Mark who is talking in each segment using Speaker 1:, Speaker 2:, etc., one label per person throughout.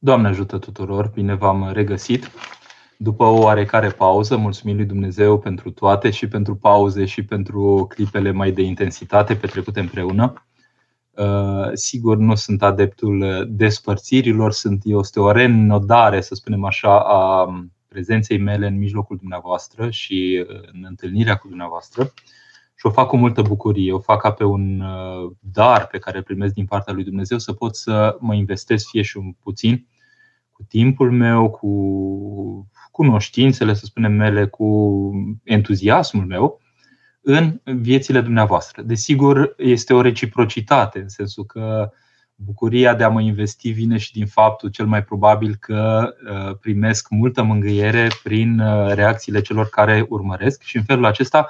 Speaker 1: Doamne ajută tuturor, bine v-am regăsit. După o oarecare pauză, mulțumim lui Dumnezeu pentru toate și pentru pauze și pentru clipele mai de intensitate petrecute împreună. Uh, sigur, nu sunt adeptul despărțirilor, sunt este o renodare, să spunem așa, a prezenței mele în mijlocul dumneavoastră și în întâlnirea cu dumneavoastră și o fac cu multă bucurie. O fac ca pe un uh, dar pe care îl primesc din partea lui Dumnezeu să pot să mă investesc fie și un puțin cu timpul meu, cu cunoștințele, să spunem mele, cu entuziasmul meu în viețile dumneavoastră. Desigur, este o reciprocitate, în sensul că bucuria de a mă investi vine și din faptul cel mai probabil că uh, primesc multă mângâiere prin uh, reacțiile celor care urmăresc și în felul acesta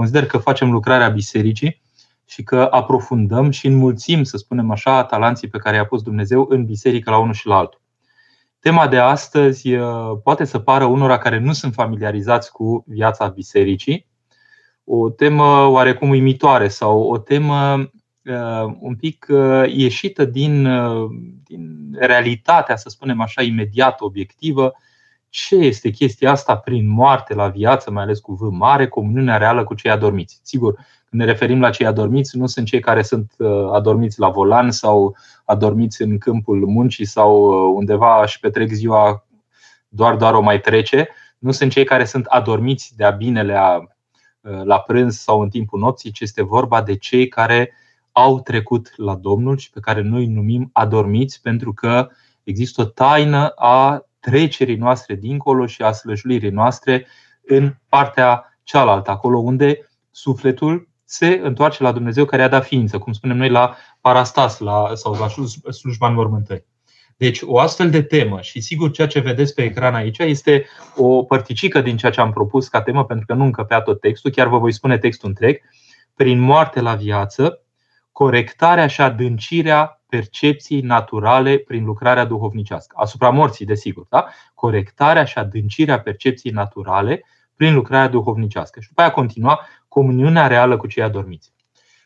Speaker 1: Consider că facem lucrarea bisericii și că aprofundăm și înmulțim, să spunem așa, talanții pe care i-a pus Dumnezeu în biserică la unul și la altul. Tema de astăzi uh, poate să pară unora care nu sunt familiarizați cu viața bisericii, o temă oarecum uimitoare sau o temă uh, un pic uh, ieșită din, din realitatea, să spunem așa, imediat obiectivă ce este chestia asta prin moarte la viață, mai ales cu V mare, comuniunea reală cu cei adormiți. Sigur, când ne referim la cei adormiți, nu sunt cei care sunt uh, adormiți la volan sau adormiți în câmpul muncii sau uh, undeva și petrec ziua doar doar o mai trece. Nu sunt cei care sunt adormiți de-a binele uh, la prânz sau în timpul nopții, ci este vorba de cei care au trecut la Domnul și pe care noi îi numim adormiți pentru că există o taină a trecerii noastre dincolo și a slăjuirii noastre în partea cealaltă, acolo unde sufletul se întoarce la Dumnezeu care a dat ființă, cum spunem noi la parastas la, sau la slujba înmormântării. Deci o astfel de temă și sigur ceea ce vedeți pe ecran aici este o părticică din ceea ce am propus ca temă pentru că nu încăpea tot textul, chiar vă voi spune textul întreg. Prin moarte la viață, corectarea și adâncirea percepției naturale prin lucrarea duhovnicească. Asupra morții, desigur, da? corectarea și adâncirea percepției naturale prin lucrarea duhovnicească. Și după aia continua comuniunea reală cu cei adormiți.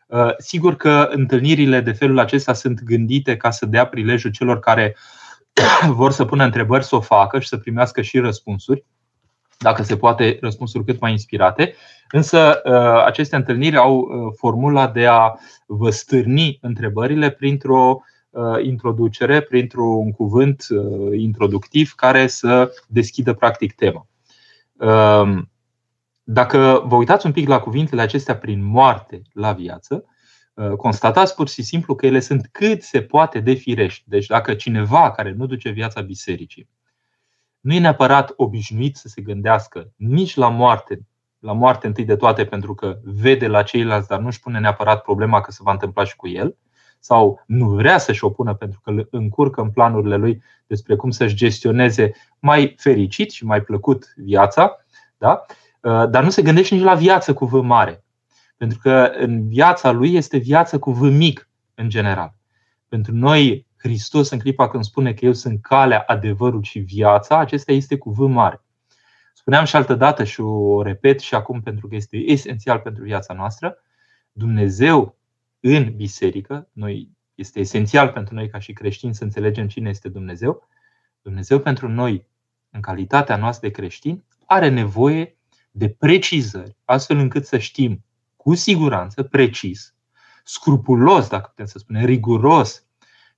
Speaker 1: Uh, sigur că întâlnirile de felul acesta sunt gândite ca să dea prilejul celor care vor să pună întrebări să o facă și să primească și răspunsuri, dacă se poate, răspunsuri cât mai inspirate. Însă uh, aceste întâlniri au uh, formula de a vă stârni întrebările printr-o uh, introducere, printr-un cuvânt introductiv care să deschidă practic tema. Um, dacă vă uitați un pic la cuvintele acestea prin moarte la viață, constatați pur și simplu că ele sunt cât se poate de firești. Deci dacă cineva care nu duce viața bisericii nu e neapărat obișnuit să se gândească nici la moarte, la moarte întâi de toate pentru că vede la ceilalți, dar nu-și pune neapărat problema că se va întâmpla și cu el, sau nu vrea să-și opună pentru că îl încurcă în planurile lui despre cum să-și gestioneze mai fericit și mai plăcut viața, da? Uh, dar nu se gândește nici la viață cu V mare. Pentru că în viața lui este viață cu V mic, în general. Pentru noi, Hristos, în clipa când spune că eu sunt calea, adevărul și viața, acesta este cu V mare. Spuneam și altă dată și o repet și acum pentru că este esențial pentru viața noastră. Dumnezeu în biserică, noi, este esențial pentru noi ca și creștini să înțelegem cine este Dumnezeu. Dumnezeu pentru noi, în calitatea noastră de creștini, are nevoie de precizări, astfel încât să știm cu siguranță, precis, scrupulos, dacă putem să spunem, riguros,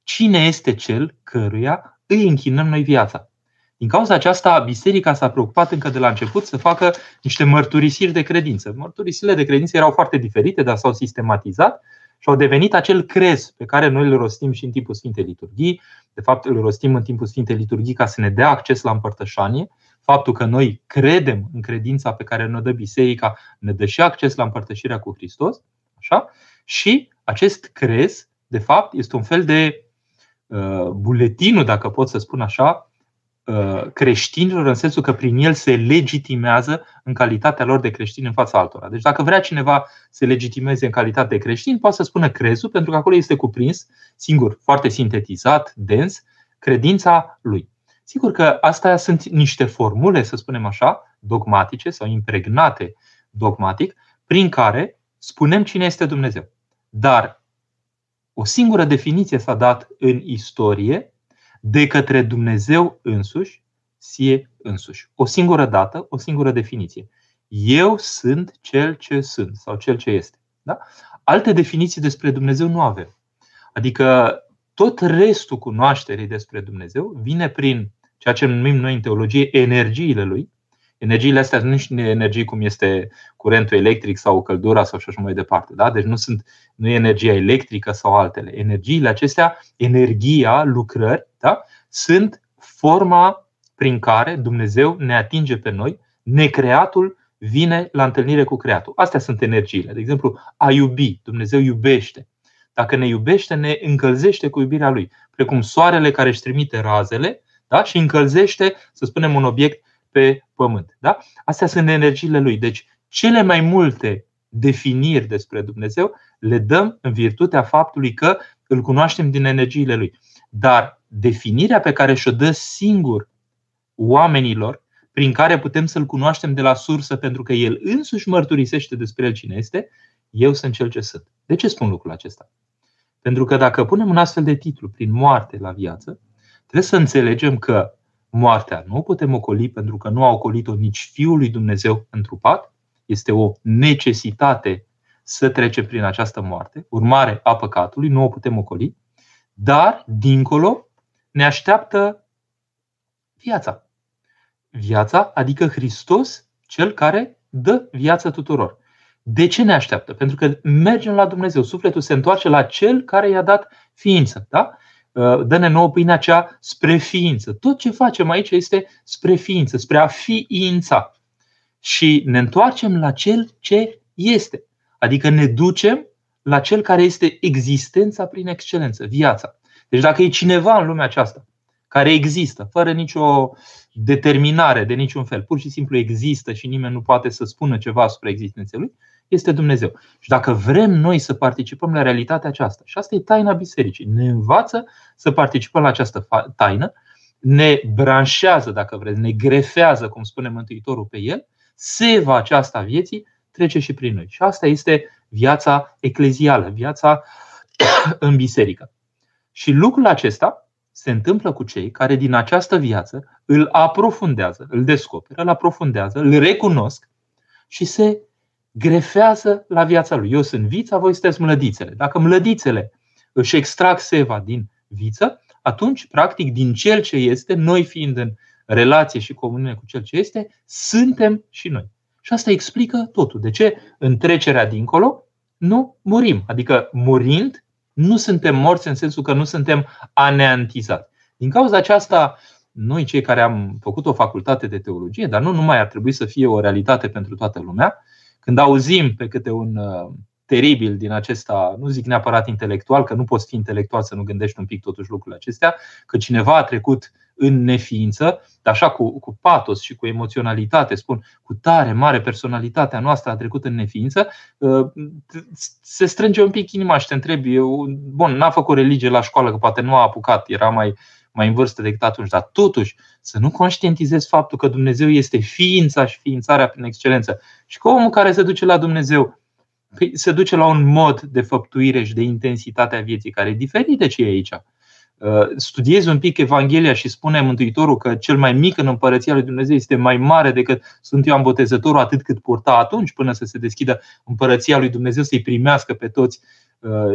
Speaker 1: cine este cel căruia îi închinăm noi viața. Din cauza aceasta, biserica s-a preocupat încă de la început să facă niște mărturisiri de credință. Mărturisirile de credință erau foarte diferite, dar s-au sistematizat și au devenit acel crez pe care noi îl rostim și în timpul Sfintei Liturghii. De fapt, îl rostim în timpul Sfintei Liturghii ca să ne dea acces la împărtășanie. Faptul că noi credem în credința pe care ne dă biserica ne dă și acces la împărtășirea cu Hristos. Așa? Și acest crez, de fapt, este un fel de uh, buletinul, dacă pot să spun așa, Uh, creștinilor în sensul că prin el se legitimează în calitatea lor de creștini în fața altora. Deci dacă vrea cineva să se legitimeze în calitate de creștin, poate să spună crezul, pentru că acolo este cuprins, singur, foarte sintetizat, dens, credința lui. Sigur că astea sunt niște formule, să spunem așa, dogmatice sau impregnate dogmatic, prin care spunem cine este Dumnezeu. Dar o singură definiție s-a dat în istorie de către Dumnezeu însuși, sie însuși. O singură dată, o singură definiție. Eu sunt cel ce sunt sau cel ce este. Da? Alte definiții despre Dumnezeu nu avem. Adică tot restul cunoașterii despre Dumnezeu vine prin ceea ce numim noi în teologie energiile lui. Energiile astea nu sunt energii cum este curentul electric sau căldura sau așa mai departe. Da? Deci nu, sunt, nu e energia electrică sau altele. Energiile acestea, energia, lucrări, da? sunt forma prin care Dumnezeu ne atinge pe noi, necreatul vine la întâlnire cu creatul. Astea sunt energiile. De exemplu, a iubi. Dumnezeu iubește. Dacă ne iubește, ne încălzește cu iubirea Lui. Precum soarele care își trimite razele da? și încălzește, să spunem, un obiect pe pământ. Da? Astea sunt energiile Lui. Deci, cele mai multe definiri despre Dumnezeu le dăm în virtutea faptului că îl cunoaștem din energiile Lui. Dar definirea pe care și-o dă singur oamenilor, prin care putem să-L cunoaștem de la sursă, pentru că El însuși mărturisește despre El cine este, eu sunt cel ce sunt. De ce spun lucrul acesta? Pentru că dacă punem un astfel de titlu prin moarte la viață, trebuie să înțelegem că moartea nu o putem ocoli pentru că nu a ocolit-o nici Fiul lui Dumnezeu întrupat, este o necesitate să trecem prin această moarte, urmare a păcatului, nu o putem ocoli, dar, dincolo, ne așteaptă viața. Viața, adică Hristos, cel care dă viață tuturor. De ce ne așteaptă? Pentru că mergem la Dumnezeu. Sufletul se întoarce la Cel care i-a dat ființă. Da? Uh, dă-ne nouă pâinea cea spre ființă. Tot ce facem aici este spre ființă, spre a ființa. Și ne întoarcem la Cel ce este. Adică ne ducem la Cel care este existența prin excelență, viața. Deci dacă e cineva în lumea aceasta care există, fără nicio determinare de niciun fel, pur și simplu există și nimeni nu poate să spună ceva asupra existenței lui, este Dumnezeu. Și dacă vrem noi să participăm la realitatea aceasta, și asta e taina bisericii, ne învață să participăm la această taină, ne branșează, dacă vreți, ne grefează, cum spune Mântuitorul pe el, seva aceasta vieții trece și prin noi. Și asta este viața eclezială, viața în biserică. Și lucrul acesta se întâmplă cu cei care din această viață îl aprofundează, îl descoperă, îl aprofundează, îl recunosc și se grefează la viața lui. Eu sunt vița, voi sunteți mlădițele. Dacă mlădițele își extrag seva din viță, atunci, practic, din cel ce este, noi fiind în relație și comuniune cu cel ce este, suntem și noi. Și asta explică totul. De ce în trecerea dincolo nu murim? Adică murind, nu suntem morți în sensul că nu suntem aneantizați. Din cauza aceasta, noi cei care am făcut o facultate de teologie, dar nu numai ar trebui să fie o realitate pentru toată lumea, când auzim pe câte un uh, teribil din acesta, nu zic neapărat intelectual, că nu poți fi intelectual să nu gândești un pic totuși lucrurile acestea, că cineva a trecut în neființă, dar așa cu, cu patos și cu emoționalitate, spun, cu tare, mare personalitatea noastră a trecut în neființă, uh, se strânge un pic inima și te întrebi, eu, bun, n-a făcut religie la școală, că poate nu a apucat, era mai, mai în vârstă decât atunci, dar totuși să nu conștientizezi faptul că Dumnezeu este ființa și ființarea prin excelență și că omul care se duce la Dumnezeu păi, se duce la un mod de făptuire și de intensitate a vieții care e diferit de ce e aici. Uh, studiezi un pic Evanghelia și spune Mântuitorul că cel mai mic în împărăția lui Dumnezeu este mai mare decât sunt Ioan Botezătorul, atât cât purta atunci, până să se deschidă împărăția lui Dumnezeu, să-i primească pe toți uh,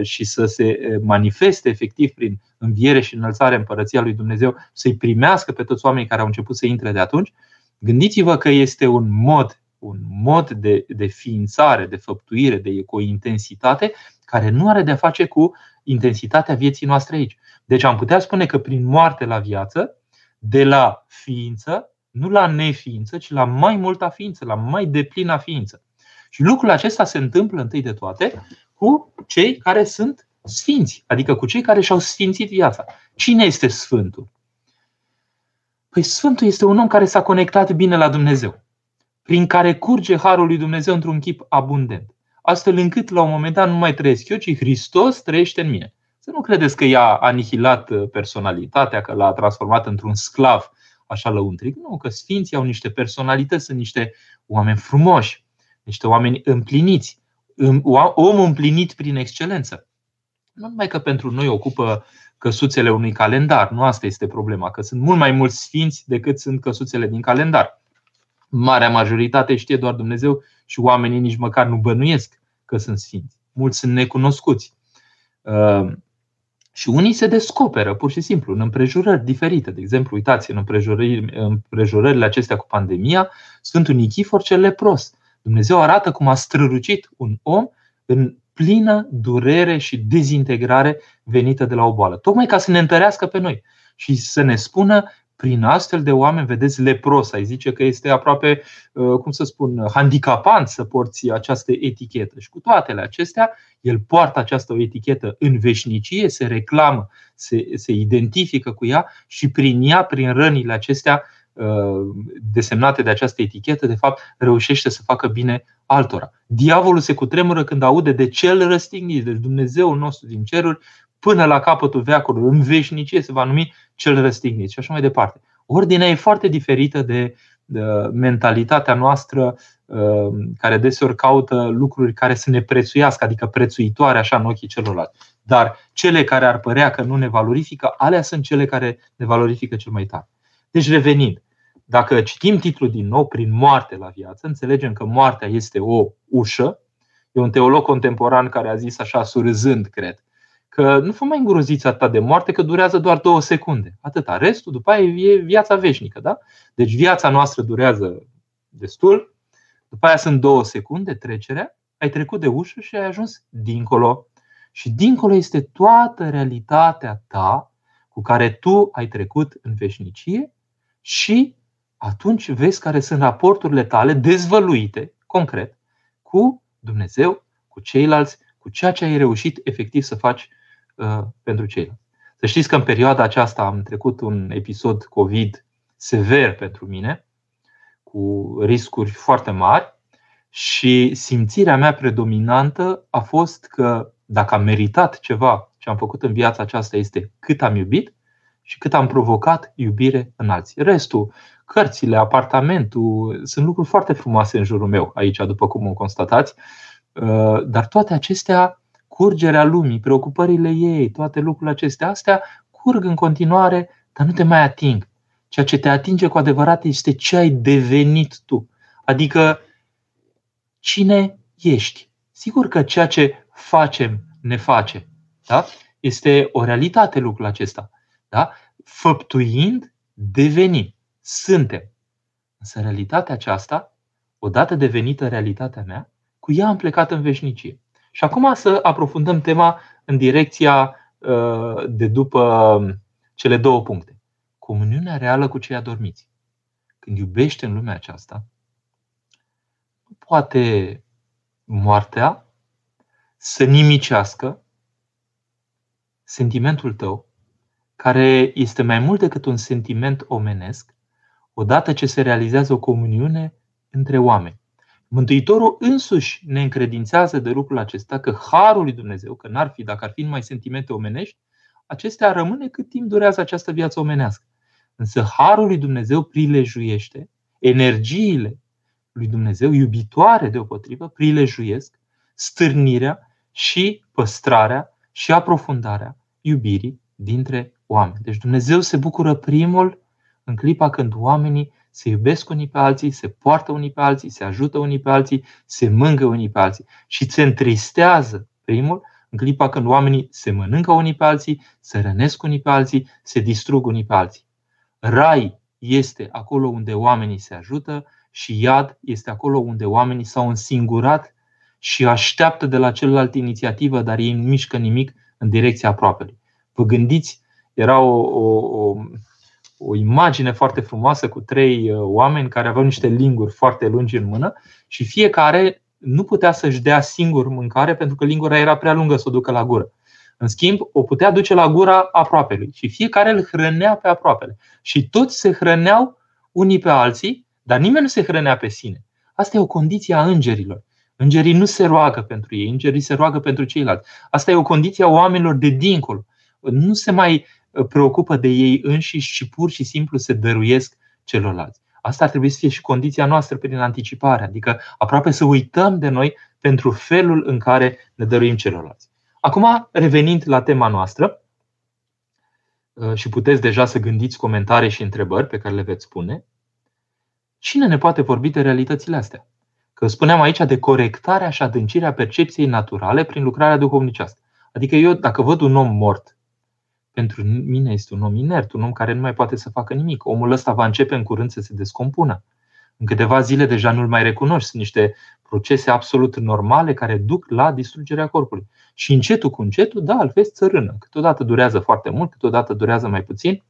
Speaker 1: și să se uh, manifeste efectiv prin înviere și înălțare împărăția lui Dumnezeu, să-i primească pe toți oamenii care au început să intre de atunci. Gândiți-vă că este un mod, un mod de, de ființare, de făptuire, de cu o intensitate care nu are de-a face cu intensitatea vieții noastre aici. Deci am putea spune că prin moarte la viață, de la ființă, nu la neființă, ci la mai multă ființă, la mai deplină ființă. Și lucrul acesta se întâmplă întâi de toate cu cei care sunt sfinți, adică cu cei care și-au sfințit viața. Cine este Sfântul? Păi Sfântul este un om care s-a conectat bine la Dumnezeu, prin care curge harul lui Dumnezeu într-un chip abundent, astfel încât la un moment dat nu mai trăiesc eu, ci Hristos trăiește în mine. Să nu credeți că i-a anihilat uh, personalitatea, că l-a transformat într-un sclav așa lăuntric. Nu, că sfinții au niște personalități, sunt niște oameni frumoși, niște oameni împliniți, om împlinit prin excelență. Nu numai că pentru noi ocupă căsuțele unui calendar. Nu asta este problema, că sunt mult mai mulți sfinți decât sunt căsuțele din calendar. Marea majoritate știe doar Dumnezeu și oamenii nici măcar nu bănuiesc că sunt sfinți. Mulți sunt necunoscuți. Uh, și unii se descoperă pur și simplu în împrejurări diferite. De exemplu, uitați, în împrejurările acestea cu pandemia, Sfântul Nichifor cel lepros. Dumnezeu arată cum a strălucit un om în plină durere și dezintegrare venită de la o boală. Tocmai ca să ne întărească pe noi și să ne spună prin astfel de oameni, vedeți, lepros, ai zice că este aproape, uh, cum să spun, handicapant să porți această etichetă. Și cu toate acestea, el poartă această etichetă în veșnicie, se reclamă, se, se identifică cu ea și prin ea, prin rănile acestea uh, desemnate de această etichetă, de fapt, reușește să facă bine altora. Diavolul se cutremură când aude de cel răstignit, deci Dumnezeul nostru din ceruri, până la capătul veacului, în veșnicie, se va numi cel răstignit și așa mai departe. Ordinea e foarte diferită de, de mentalitatea noastră uh, care deseori caută lucruri care să ne prețuiască, adică prețuitoare așa în ochii celorlalți. Dar cele care ar părea că nu ne valorifică, alea sunt cele care ne valorifică cel mai tare. Deci revenind, dacă citim titlul din nou, prin moarte la viață, înțelegem că moartea este o ușă. E un teolog contemporan care a zis așa, surâzând, cred, că nu vă mai îngroziți atât de moarte, că durează doar două secunde. Atâta. Restul, după aia, e viața veșnică. Da? Deci viața noastră durează destul, după aia sunt două secunde, trecerea, ai trecut de ușă și ai ajuns dincolo. Și dincolo este toată realitatea ta cu care tu ai trecut în veșnicie și atunci vezi care sunt raporturile tale dezvăluite, concret, cu Dumnezeu, cu ceilalți, cu ceea ce ai reușit efectiv să faci uh, pentru ceilalți. Să știți că în perioada aceasta am trecut un episod COVID sever pentru mine, cu riscuri foarte mari și simțirea mea predominantă a fost că dacă am meritat ceva ce am făcut în viața aceasta este cât am iubit și cât am provocat iubire în alții. Restul, cărțile, apartamentul, sunt lucruri foarte frumoase în jurul meu aici, după cum o constatați, uh, dar toate acestea, curgerea lumii, preocupările ei, toate lucrurile acestea, astea curg în continuare, dar nu te mai ating. Ceea ce te atinge cu adevărat este ce ai devenit tu. Adică cine ești. Sigur că ceea ce facem ne face. Da? Este o realitate lucrul acesta. Da? Făptuind, devenim. Suntem. Însă realitatea aceasta, odată devenită realitatea mea, cu ea am plecat în veșnicie. Și acum să aprofundăm tema în direcția uh, de după cele două puncte. Comuniunea reală cu cei adormiți. Când iubește în lumea aceasta, nu poate moartea să nimicească sentimentul tău, care este mai mult decât un sentiment omenesc, odată ce se realizează o comuniune între oameni. Mântuitorul însuși ne încredințează de lucrul acesta că harul lui Dumnezeu, că n-ar fi, dacă ar fi numai sentimente omenești, acestea rămâne cât timp durează această viață omenească. Însă harul lui Dumnezeu prilejuiește energiile lui Dumnezeu, iubitoare deopotrivă, prilejuiesc stârnirea și păstrarea și aprofundarea iubirii dintre oameni. Deci Dumnezeu se bucură primul în clipa când oamenii se iubesc unii pe alții, se poartă unii pe alții, se ajută unii pe alții, se mângă unii pe alții și se întristează primul în clipa când oamenii se mănâncă unii pe alții, se rănesc unii pe alții, se distrug unii pe alții. Rai este acolo unde oamenii se ajută și iad este acolo unde oamenii s-au însingurat și așteaptă de la celălalt inițiativă, dar ei nu mișcă nimic în direcția aproapelui. Vă gândiți, era o, o, o o imagine foarte frumoasă cu trei uh, oameni care aveau niște linguri foarte lungi în mână și fiecare nu putea să-și dea singur mâncare pentru că lingura era prea lungă să o ducă la gură. În schimb, o putea duce la gura aproapelui și fiecare îl hrănea pe aproapele. Și toți se hrăneau unii pe alții, dar nimeni nu se hrănea pe sine. Asta e o condiție a îngerilor. Îngerii nu se roagă pentru ei, îngerii se roagă pentru ceilalți. Asta e o condiție a oamenilor de dincolo. Nu se mai preocupă de ei înșiși și pur și simplu se dăruiesc celorlalți. Asta ar trebui să fie și condiția noastră prin anticipare, adică aproape să uităm de noi pentru felul în care ne dăruim celorlalți. Acum, revenind la tema noastră, uh, și puteți deja să gândiți comentarii și întrebări pe care le veți spune, cine ne poate vorbi de realitățile astea? Că spuneam aici de corectarea și adâncirea percepției naturale prin lucrarea duhovnicească. Adică eu, dacă văd un om mort, pentru mine este un om inert, un om care nu mai poate să facă nimic. Omul ăsta va începe în curând să se descompună. În câteva zile deja nu-l mai recunoști. Sunt niște procese absolut normale care duc la distrugerea corpului. Și încetul cu încetul, da, îl vezi țărână. Câteodată durează foarte mult, câteodată durează mai puțin.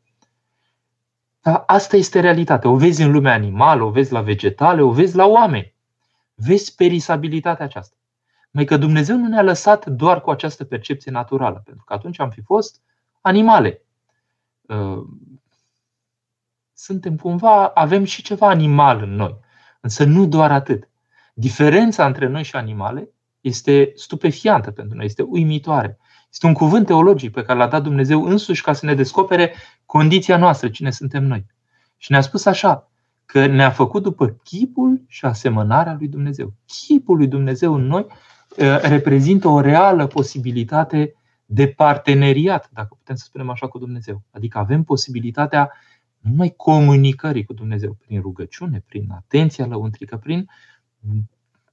Speaker 1: Dar asta este realitatea. O vezi în lumea animală, o vezi la vegetale, o vezi la oameni. Vezi perisabilitatea aceasta. Mai că Dumnezeu nu ne-a lăsat doar cu această percepție naturală, pentru că atunci am fi fost animale. Uh, suntem cumva, avem și ceva animal în noi, însă nu doar atât. Diferența între noi și animale este stupefiantă pentru noi, este uimitoare. Este un cuvânt teologic pe care l-a dat Dumnezeu însuși ca să ne descopere condiția noastră, cine suntem noi. Și ne-a spus așa, că ne-a făcut după chipul și asemănarea lui Dumnezeu. Chipul lui Dumnezeu în noi uh, reprezintă o reală posibilitate de parteneriat, dacă putem să spunem așa, cu Dumnezeu. Adică avem posibilitatea nu numai comunicării cu Dumnezeu prin rugăciune, prin atenția lăuntrică, prin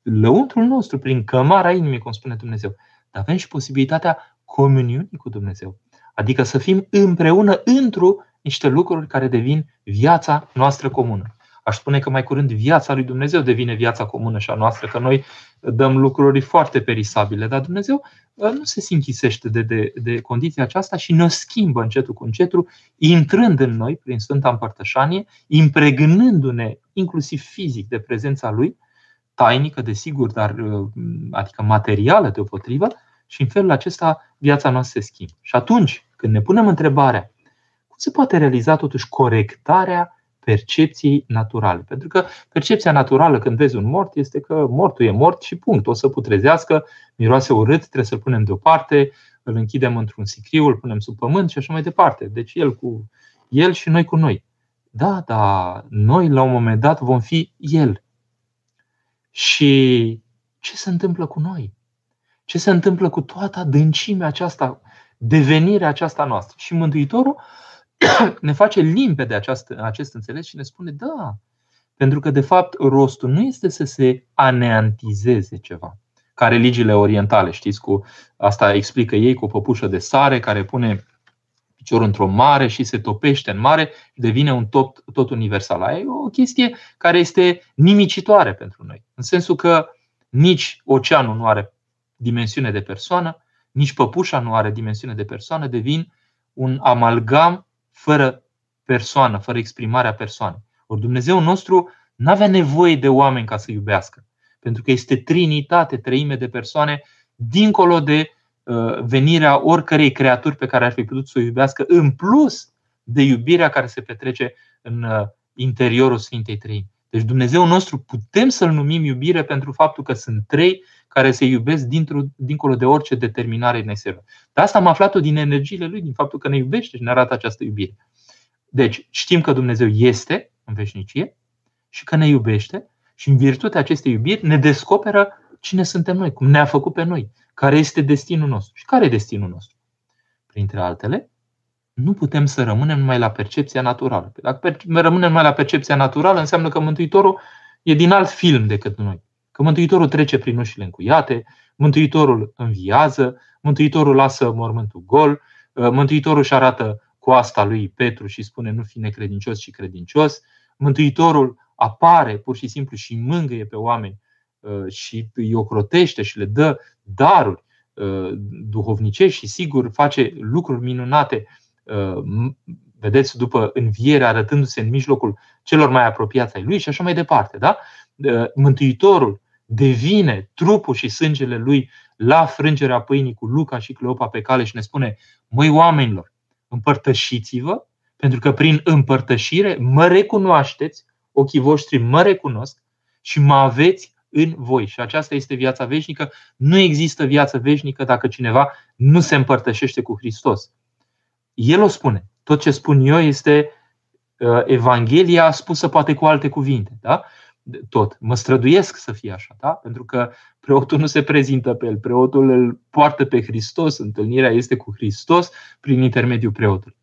Speaker 1: lăuntrul nostru, prin cămara inimii, cum spune Dumnezeu. Dar avem și posibilitatea comuniunii cu Dumnezeu. Adică să fim împreună într-o niște lucruri care devin viața noastră comună. Aș spune că mai curând viața lui Dumnezeu devine viața comună și a noastră, că noi dăm lucruri foarte perisabile, dar Dumnezeu uh, nu se sinchisește de, de, de condiția aceasta și ne schimbă încetul cu încetul, intrând în noi prin Sfânta Împărtășanie, impregnându-ne inclusiv fizic de prezența Lui, tainică, desigur, dar uh, adică materială deopotrivă, și în felul acesta viața noastră se schimbă. Și atunci, când ne punem întrebarea, cum se poate realiza totuși corectarea percepției naturale. Pentru că percepția naturală când vezi un mort este că mortul e mort și punct. O să putrezească, miroase urât, trebuie să-l punem deoparte, îl închidem într-un sicriu, îl punem sub pământ și așa mai departe. Deci el cu el și noi cu noi. Da, da, noi la un moment dat vom fi el. Și ce se întâmplă cu noi? Ce se întâmplă cu toată adâncimea aceasta, devenirea aceasta noastră? Și Mântuitorul ne face limpede această, acest înțeles și ne spune da, pentru că de fapt rostul nu este să se aneantizeze ceva. Ca religiile orientale, știți, cu asta explică ei cu o păpușă de sare care pune piciorul într-o mare și se topește în mare și devine un tot, tot universal. Aia e o chestie care este nimicitoare pentru noi. În sensul că nici oceanul nu are dimensiune de persoană, nici păpușa nu are dimensiune de persoană, devin un amalgam fără persoană, fără exprimarea persoanei. Ori Dumnezeu nostru nu avea nevoie de oameni ca să iubească, pentru că este trinitate, treime de persoane, dincolo de uh, venirea oricărei creaturi pe care ar fi putut să o iubească, în plus de iubirea care se petrece în uh, interiorul Sfintei Trăimi. Deci Dumnezeu nostru putem să-L numim iubire pentru faptul că sunt trei care se iubesc dincolo de orice determinare necesară. Dar asta am aflat-o din energiile Lui, din faptul că ne iubește și ne arată această iubire. Deci știm că Dumnezeu este în veșnicie și că ne iubește și în virtutea acestei iubiri ne descoperă cine suntem noi, cum ne-a făcut pe noi, care este destinul nostru. Și care e destinul nostru? Printre altele, nu putem să rămânem numai la percepția naturală. Dacă rămânem numai la percepția naturală, înseamnă că Mântuitorul e din alt film decât noi. Că Mântuitorul trece prin ușile încuiate, Mântuitorul înviază, Mântuitorul lasă mormântul gol, uh, Mântuitorul își arată coasta lui Petru și spune nu fi necredincios, ci credincios. Mântuitorul apare pur și simplu și mângâie pe oameni uh, și îi ocrotește și le dă daruri uh, duhovnicești și sigur face lucruri minunate vedeți, după înviere, arătându-se în mijlocul celor mai apropiați ai lui și așa mai departe. Da? Mântuitorul devine trupul și sângele lui la frângerea pâinii cu Luca și Cleopa pe cale și ne spune, măi oamenilor, împărtășiți-vă, pentru că prin împărtășire mă recunoașteți, ochii voștri mă recunosc și mă aveți în voi. Și aceasta este viața veșnică. Nu există viață veșnică dacă cineva nu se împărtășește cu Hristos. El o spune. Tot ce spun eu este uh, Evanghelia spusă poate cu alte cuvinte. Da? tot. Mă străduiesc să fie așa, da? pentru că preotul nu se prezintă pe el, preotul îl poartă pe Hristos, întâlnirea este cu Hristos prin intermediul preotului.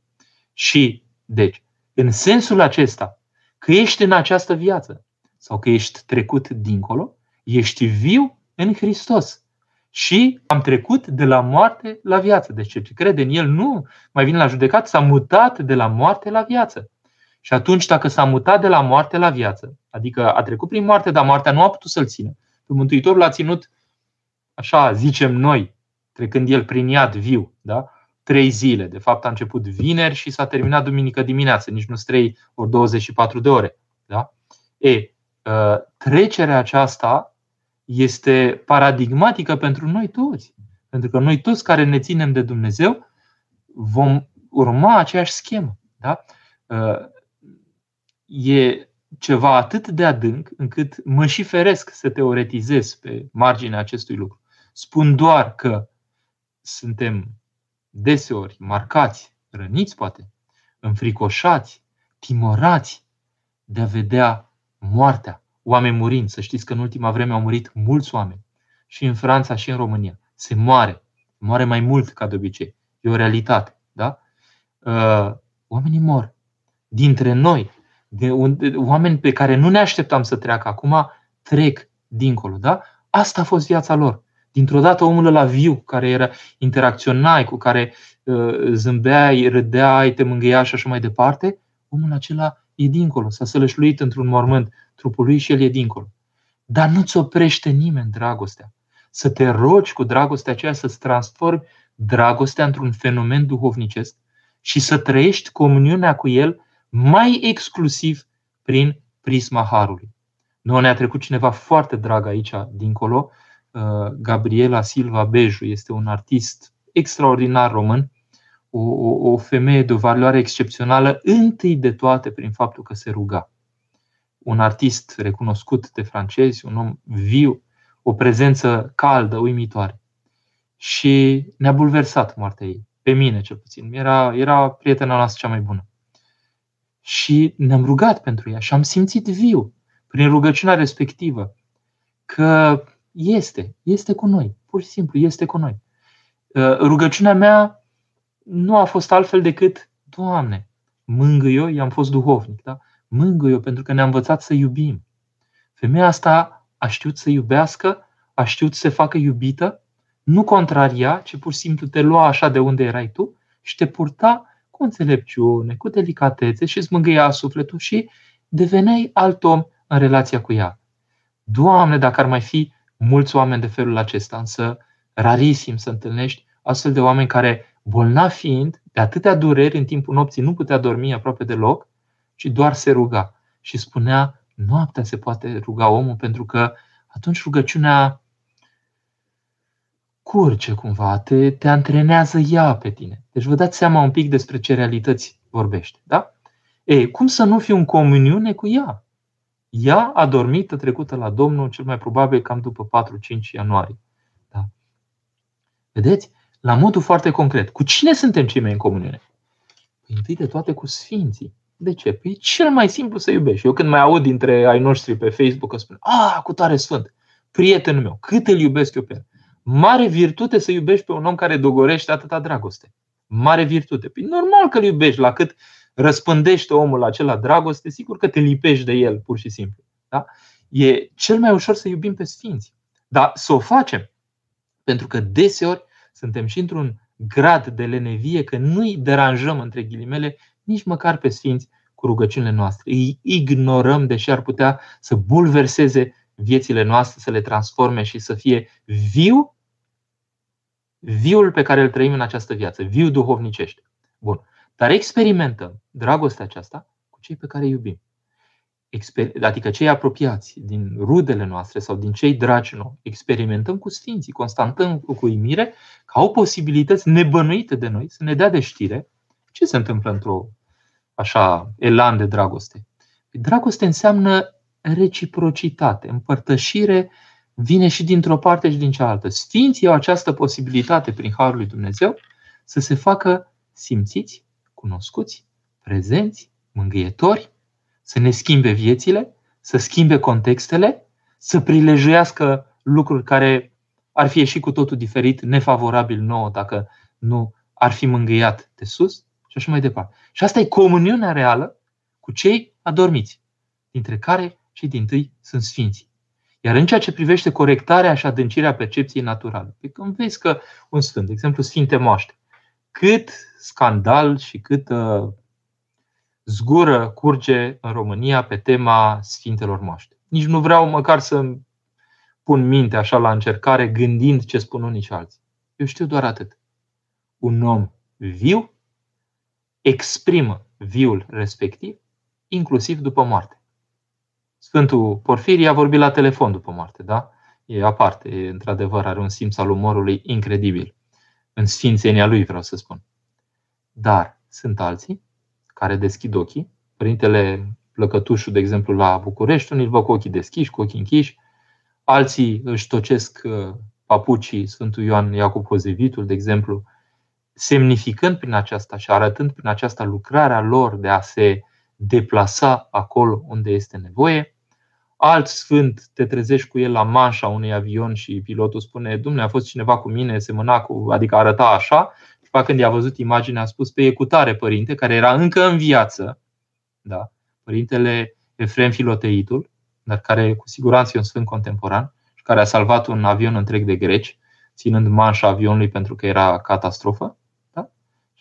Speaker 1: Și, deci, în sensul acesta, că ești în această viață sau că ești trecut dincolo, ești viu în Hristos. Și am trecut de la moarte la viață. Deci ce crede în El nu mai vine la judecat, s-a mutat de la moarte la viață. Și atunci, dacă s-a mutat de la moarte la viață, adică a trecut prin moarte, dar moartea nu a putut să-l țină. Pe Mântuitorul l-a ținut, așa zicem noi, trecând el prin iad viu, da? trei zile. De fapt, a început vineri și s-a terminat duminică dimineață, nici nu 3 ori 24 de ore. Da? E, ă, trecerea aceasta este paradigmatică pentru noi toți. Pentru că noi toți care ne ținem de Dumnezeu vom urma aceeași schemă. Da? Ă, e ceva atât de adânc încât mă și feresc să teoretizez pe marginea acestui lucru. Spun doar că suntem deseori marcați, răniți poate, înfricoșați, timorați de a vedea moartea, oameni murind. Să știți că în ultima vreme au murit mulți oameni. Și în Franța și în România. Se moare. Moare mai mult ca de obicei. E o realitate. Da? Uh, oamenii mor. Dintre noi, de unde, oameni pe care nu ne așteptam să treacă acum, trec dincolo. Da? Asta a fost viața lor. Dintr-o dată omul la viu, care era, interacționai, cu care uh, zâmbeai, râdeai, te mângâia și așa mai departe, omul acela e dincolo, s-a sălășluit într-un mormânt trupul lui și el e dincolo. Dar nu-ți oprește nimeni dragostea. Să te rogi cu dragostea aceea să-ți transformi dragostea într-un fenomen duhovnicesc și să trăiești comuniunea cu el mai exclusiv prin prisma Harului. Noi ne-a trecut cineva foarte drag aici, dincolo, Uh, Gabriela Silva Beju este un artist extraordinar român, o, o, o femeie de o valoare excepțională, întâi de toate prin faptul că se ruga. Un artist recunoscut de francezi, un om viu, o prezență caldă, uimitoare. Și ne-a bulversat moartea ei, pe mine cel puțin. Era, era prietena noastră cea mai bună. Și ne-am rugat pentru ea și am simțit viu, prin rugăciunea respectivă, că este, este cu noi, pur și simplu, este cu noi. Uh, rugăciunea mea nu a fost altfel decât, Doamne, mângâi-o, i-am fost duhovnic, da? Mângâi-o pentru că ne-a învățat să iubim. Femeia asta a știut să iubească, a știut să se facă iubită, nu contraria, ci pur și simplu te lua așa de unde erai tu și te purta cu înțelepciune, cu delicatețe și îți mângâia sufletul și deveneai alt om în relația cu ea. Doamne, dacă ar mai fi mulți oameni de felul acesta, însă rarisim să întâlnești astfel de oameni care, bolnavi fiind, de atâtea dureri în timpul nopții, nu putea dormi aproape deloc, ci doar se ruga. Și spunea, noaptea se poate ruga omul pentru că atunci rugăciunea curge cumva, te, te antrenează ea pe tine. Deci vă dați seama un pic despre ce realități vorbește. Da? Ei, cum să nu fiu în comuniune cu ea? Ea a dormit trecută la Domnul, cel mai probabil cam după 4-5 ianuarie. Da. Vedeți? La modul foarte concret. Cu cine suntem cei mai în comuniune? Păi întâi de toate cu Sfinții. De ce? Păi e cel mai simplu să iubești. Eu când mai aud dintre ai noștri pe Facebook că spun, a, cu tare sfânt, prietenul meu, cât îl iubesc eu pe el. Mare virtute să iubești pe un om care dogorește atâta dragoste. Mare virtute. Păi normal că îl iubești la cât răspândește omul acela dragoste, sigur că te lipești de el, pur și simplu. Da? E cel mai ușor să iubim pe sfinți. Dar să o facem, pentru că deseori suntem și într-un grad de lenevie că nu-i deranjăm, între ghilimele, nici măcar pe sfinți cu rugăciunile noastre. Îi ignorăm, deși ar putea să bulverseze viețile noastre, să le transforme și să fie viu, viul pe care îl trăim în această viață, viu duhovnicește. Bun. Dar experimentăm dragostea aceasta cu cei pe care îi iubim. Adică cei apropiați din rudele noastre sau din cei dragi noi. Experimentăm cu sfinții, constatăm cu uimire că au posibilități nebănuite de noi să ne dea de știre ce se întâmplă într-o așa elan de dragoste. Păi dragoste înseamnă reciprocitate, împărtășire vine și dintr-o parte și din cealaltă. Sfinții au această posibilitate prin Harul lui Dumnezeu să se facă simțiți cunoscuți, prezenți, mângâietori, să ne schimbe viețile, să schimbe contextele, să prilejuiască lucruri care ar fi ieșit cu totul diferit, nefavorabil nouă dacă nu ar fi mângâiat de sus și și așa mai departe. Și asta e comuniunea reală cu cei adormiți, dintre care cei din tâi sunt sfinții. Iar în ceea ce privește corectarea și adâncirea percepției naturale, pe când vezi că un sfânt, de exemplu Sfinte Moaște, cât scandal și cât uh, zgură curge în România pe tema Sfintelor Moaște. Nici nu vreau măcar să pun minte așa la încercare gândind ce spun unii și alții. Eu știu doar atât. Un om viu exprimă viul respectiv, inclusiv după moarte. Sfântul Porfirie a vorbit la telefon după moarte, da? E aparte, e, într-adevăr, are un simț al umorului incredibil. În sfințenia lui, vreau să spun. Dar sunt alții care deschid ochii. Părintele Plăcătușu, de exemplu, la București, unii îl văd cu ochii deschiși, cu ochii închiși. Alții își tocesc uh, papucii Sfântul Ioan Iacob Hozevitul, de exemplu, semnificând prin aceasta și arătând prin aceasta lucrarea lor de a se deplasa acolo unde este nevoie alt sfânt te trezești cu el la manșa unui avion și pilotul spune Dumne, a fost cineva cu mine, semăna cu, adică arăta așa și când i-a văzut imaginea a spus pe ecutare părinte, care era încă în viață, da? părintele Efrem Filoteitul, dar care cu siguranță e un sfânt contemporan și care a salvat un avion întreg de greci, ținând manșa avionului pentru că era catastrofă.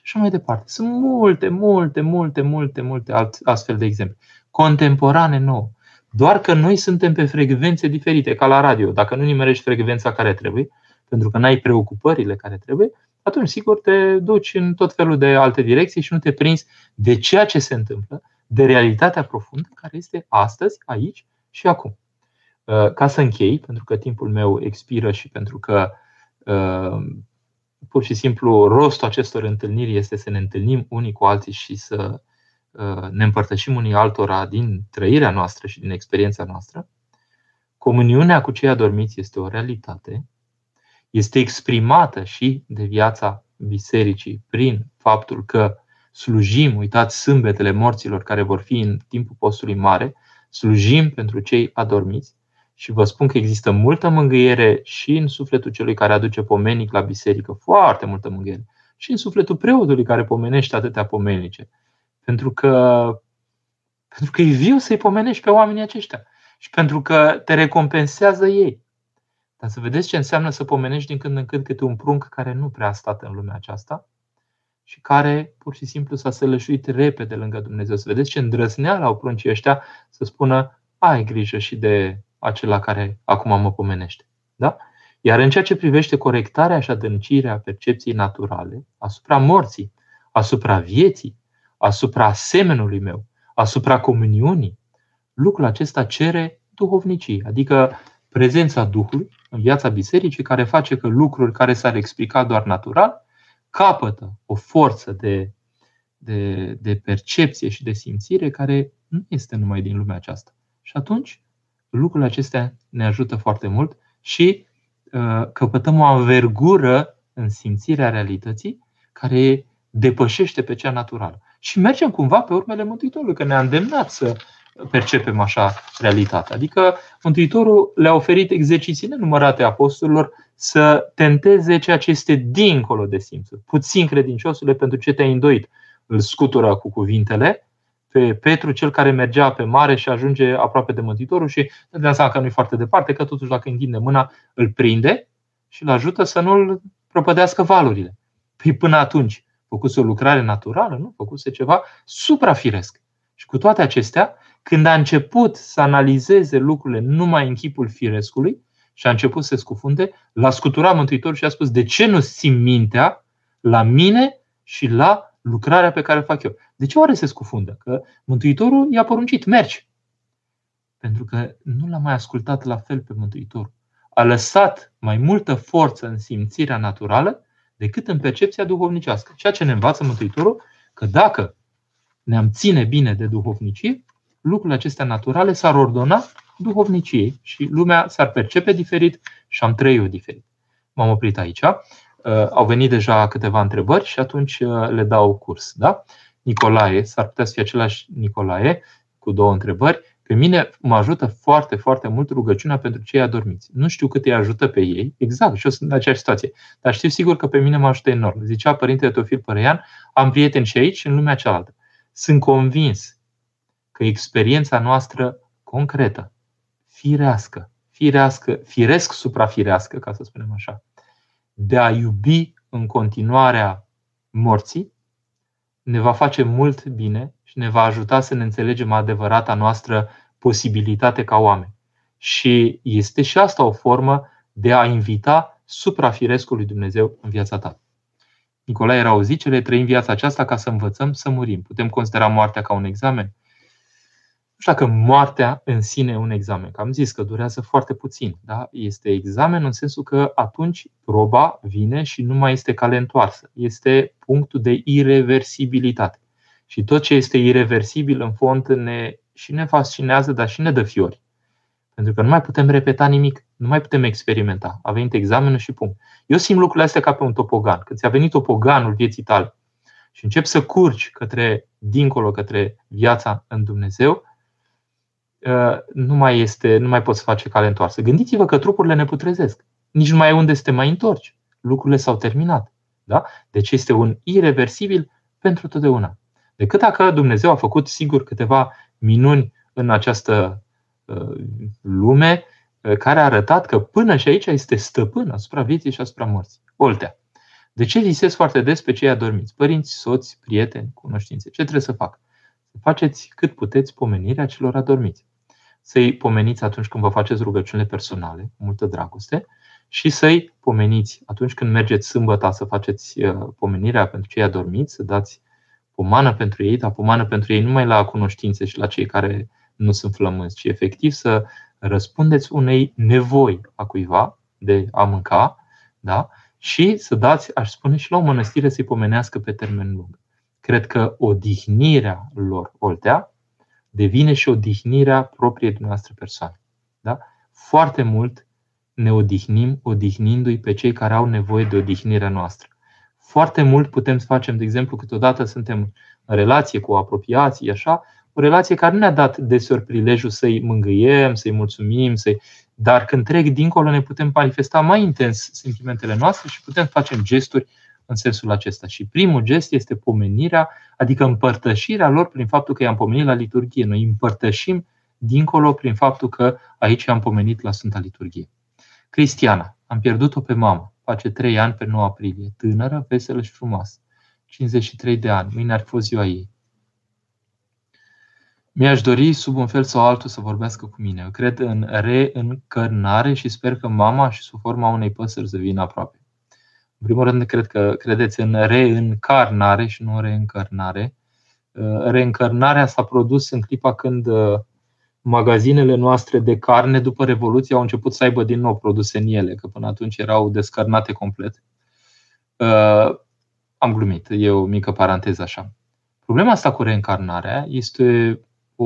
Speaker 1: Da? Și așa mai departe. Sunt multe, multe, multe, multe, multe astfel de exemple. Contemporane nouă. Doar că noi suntem pe frecvențe diferite, ca la radio. Dacă nu nimerești frecvența care trebuie, pentru că n-ai preocupările care trebuie, atunci sigur te duci în tot felul de alte direcții și nu te prinzi de ceea ce se întâmplă, de realitatea profundă care este astăzi, aici și acum. Uh, ca să închei, pentru că timpul meu expiră și pentru că uh, pur și simplu rostul acestor întâlniri este să ne întâlnim unii cu alții și să Uh, ne împărtășim unii altora din trăirea noastră și din experiența noastră, comuniunea cu cei adormiți este o realitate, este exprimată și de viața bisericii prin faptul că slujim, uitați, sâmbetele morților care vor fi în timpul postului mare, slujim pentru cei adormiți și vă spun că există multă mângâiere și în sufletul celui care aduce pomenic la biserică, foarte multă mângâiere, și în sufletul preotului care pomenește atâtea pomenice. Pentru că, pentru că e viu să-i pomenești pe oamenii aceștia și pentru că te recompensează ei. Dar să vedeți ce înseamnă să pomenești din când în când câte un prunc care nu prea a stat în lumea aceasta și care pur și simplu s-a sălășuit repede lângă Dumnezeu. Să vedeți ce îndrăzneală au pruncii ăștia să spună ai grijă și de acela care acum mă pomenește. Da? Iar în ceea ce privește corectarea și adâncirea percepției naturale asupra morții, asupra vieții, asupra semenului meu, asupra comuniunii, lucrul acesta cere duhovnicii, adică prezența Duhului în viața bisericii care face că lucruri care s-ar explica doar natural capătă o forță de, de, de percepție și de simțire care nu este numai din lumea aceasta. Și atunci lucrurile acestea ne ajută foarte mult și uh, căpătăm o anvergură în simțirea realității care depășește pe cea naturală și mergem cumva pe urmele Mântuitorului, că ne-a îndemnat să percepem așa realitatea. Adică Mântuitorul le-a oferit exerciții nenumărate apostolilor să tenteze ceea ce este dincolo de simțuri. Puțin credinciosule pentru ce te-ai îndoit. Îl scutură cu cuvintele pe Petru, cel care mergea pe mare și ajunge aproape de Mântuitorul și ne dăm seama că nu e foarte departe, că totuși dacă întinde mâna, îl prinde și îl ajută să nu-l propădească valurile. Păi până atunci, făcuse o lucrare naturală, nu? Făcuse ceva suprafiresc. Și cu toate acestea, când a început să analizeze lucrurile numai în chipul firescului și a început să se scufunde, l-a scuturat Mântuitorul și a spus, de ce nu simt mintea la mine și la lucrarea pe care o fac eu? De ce oare se scufundă? Că Mântuitorul i-a poruncit, mergi. Pentru că nu l-a mai ascultat la fel pe Mântuitor. A lăsat mai multă forță în simțirea naturală decât în percepția duhovnicească. Ceea ce ne învață Mântuitorul, că dacă ne-am ține bine de duhovnicie, lucrurile acestea naturale s-ar ordona duhovniciei și lumea s-ar percepe diferit și am trăit diferit. M-am oprit aici. Uh, au venit deja câteva întrebări și atunci uh, le dau curs. Da? Nicolae, s-ar putea să fie același Nicolae cu două întrebări. Pe mine mă ajută foarte, foarte mult rugăciunea pentru cei adormiți. Nu știu cât îi ajută pe ei, exact, și eu sunt în aceeași situație. Dar știu sigur că pe mine mă ajută enorm. Zicea Părintele Teofil Păreian, am prieteni și aici și în lumea cealaltă. Sunt convins că experiența noastră concretă, firească, firească, firesc suprafirească, ca să spunem așa, de a iubi în continuarea morții, ne va face mult bine și ne va ajuta să ne înțelegem adevărata noastră posibilitate ca oameni. Și este și asta o formă de a invita suprafirescul lui Dumnezeu în viața ta. Nicolae era o zicere, trăim viața aceasta ca să învățăm să murim. Putem considera moartea ca un examen? Nu știu dacă moartea în sine e un examen, că am zis că durează foarte puțin. Da? Este examen în sensul că atunci proba vine și nu mai este cale întoarsă. Este punctul de irreversibilitate. Și tot ce este irreversibil, în fond, ne, și ne fascinează, dar și ne dă fiori. Pentru că nu mai putem repeta nimic, nu mai putem experimenta. A venit examenul și punct. Eu simt lucrurile astea ca pe un topogan. Când ți-a venit topoganul vieții tale și începi să curgi către dincolo, către viața în Dumnezeu, uh, nu mai, este, nu mai poți face cale întoarsă. Gândiți-vă că trupurile ne putrezesc. Nici nu mai e unde să te mai întorci. Lucrurile s-au terminat. Da? Deci este un irreversibil pentru totdeauna. Decât dacă Dumnezeu a făcut, sigur, câteva minuni în această uh, lume uh, care a arătat că până și aici este stăpân asupra vieții și asupra morții. Oltea. De ce visez foarte des pe cei adormiți? Părinți, soți, prieteni, cunoștințe. Ce trebuie să fac? Să faceți cât puteți pomenirea celor adormiți. Să-i pomeniți atunci când vă faceți rugăciunile personale, multă dragoste, și să-i pomeniți atunci când mergeți sâmbătă să faceți uh, pomenirea pentru cei adormiți, să dați pomană pentru ei, dar pomană pentru ei numai la cunoștințe și la cei care nu sunt flămânzi, ci efectiv să răspundeți unei nevoi a cuiva de a mânca da? și să dați, aș spune, și la o mănăstire să-i pomenească pe termen lung. Cred că odihnirea lor, Oltea, devine și odihnirea propriei dumneavoastră persoane. Da? Foarte mult ne odihnim odihnindu-i pe cei care au nevoie de odihnirea noastră. Foarte mult putem să facem, de exemplu, câteodată suntem în relație cu apropiații, așa, o relație care nu ne-a dat deseori prilejul să-i mângâiem, să-i mulțumim, să dar când trec dincolo ne putem manifesta mai intens sentimentele noastre și putem face gesturi în sensul acesta. Și primul gest este pomenirea, adică împărtășirea lor prin faptul că i-am pomenit la liturghie. Noi împărtășim dincolo prin faptul că aici i-am pomenit la Sfânta Liturghie. Cristiana, am pierdut-o pe mama face 3 ani pe 9 aprilie. Tânără, veselă și frumoasă. 53 de ani. Mâine ar fi fost ziua ei. Mi-aș dori, sub un fel sau altul, să vorbească cu mine. Eu cred în reîncărnare și sper că mama și sub forma unei păsări să vină aproape. În primul rând, cred că credeți în reîncarnare și nu în reîncărnare. Reîncărnarea s-a produs în clipa când magazinele noastre de carne după Revoluție au început să aibă din nou produse în ele, că până atunci erau descărnate complet. Uh, am glumit, e o mică paranteză așa. Problema asta cu reîncarnarea este o,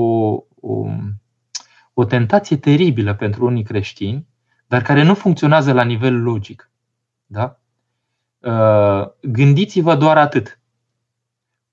Speaker 1: o, o tentație teribilă pentru unii creștini, dar care nu funcționează la nivel logic. Da? Uh, gândiți-vă doar atât.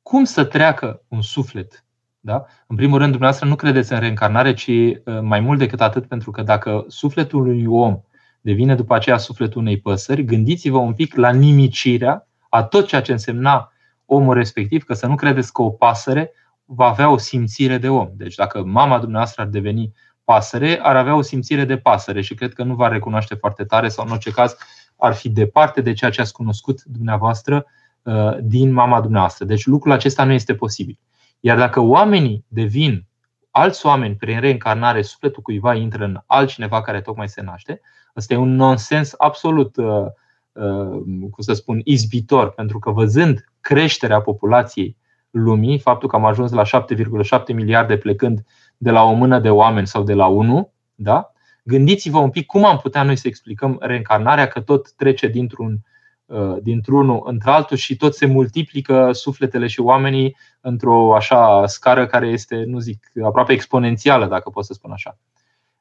Speaker 1: Cum să treacă un suflet da? În primul rând, dumneavoastră nu credeți în reîncarnare, ci uh, mai mult decât atât, pentru că dacă sufletul unui om devine după aceea sufletul unei păsări, gândiți-vă un pic la nimicirea a tot ceea ce însemna omul respectiv, că să nu credeți că o pasăre va avea o simțire de om. Deci dacă mama dumneavoastră ar deveni pasăre, ar avea o simțire de pasăre și cred că nu va recunoaște foarte tare sau în orice caz ar fi departe de ceea ce ați cunoscut dumneavoastră uh, din mama dumneavoastră. Deci lucrul acesta nu este posibil. Iar dacă oamenii devin alți oameni prin reîncarnare, sufletul cuiva intră în altcineva care tocmai se naște, ăsta e un nonsens absolut, uh, uh, cum să spun, izbitor, pentru că văzând creșterea populației lumii, faptul că am ajuns la 7,7 miliarde plecând de la o mână de oameni sau de la unul, da? Gândiți-vă un pic cum am putea noi să explicăm reîncarnarea, că tot trece dintr-un Uh, dintr-unul într-altul și tot se multiplică sufletele și oamenii într-o așa scară care este, nu zic, aproape exponențială, dacă pot să spun așa.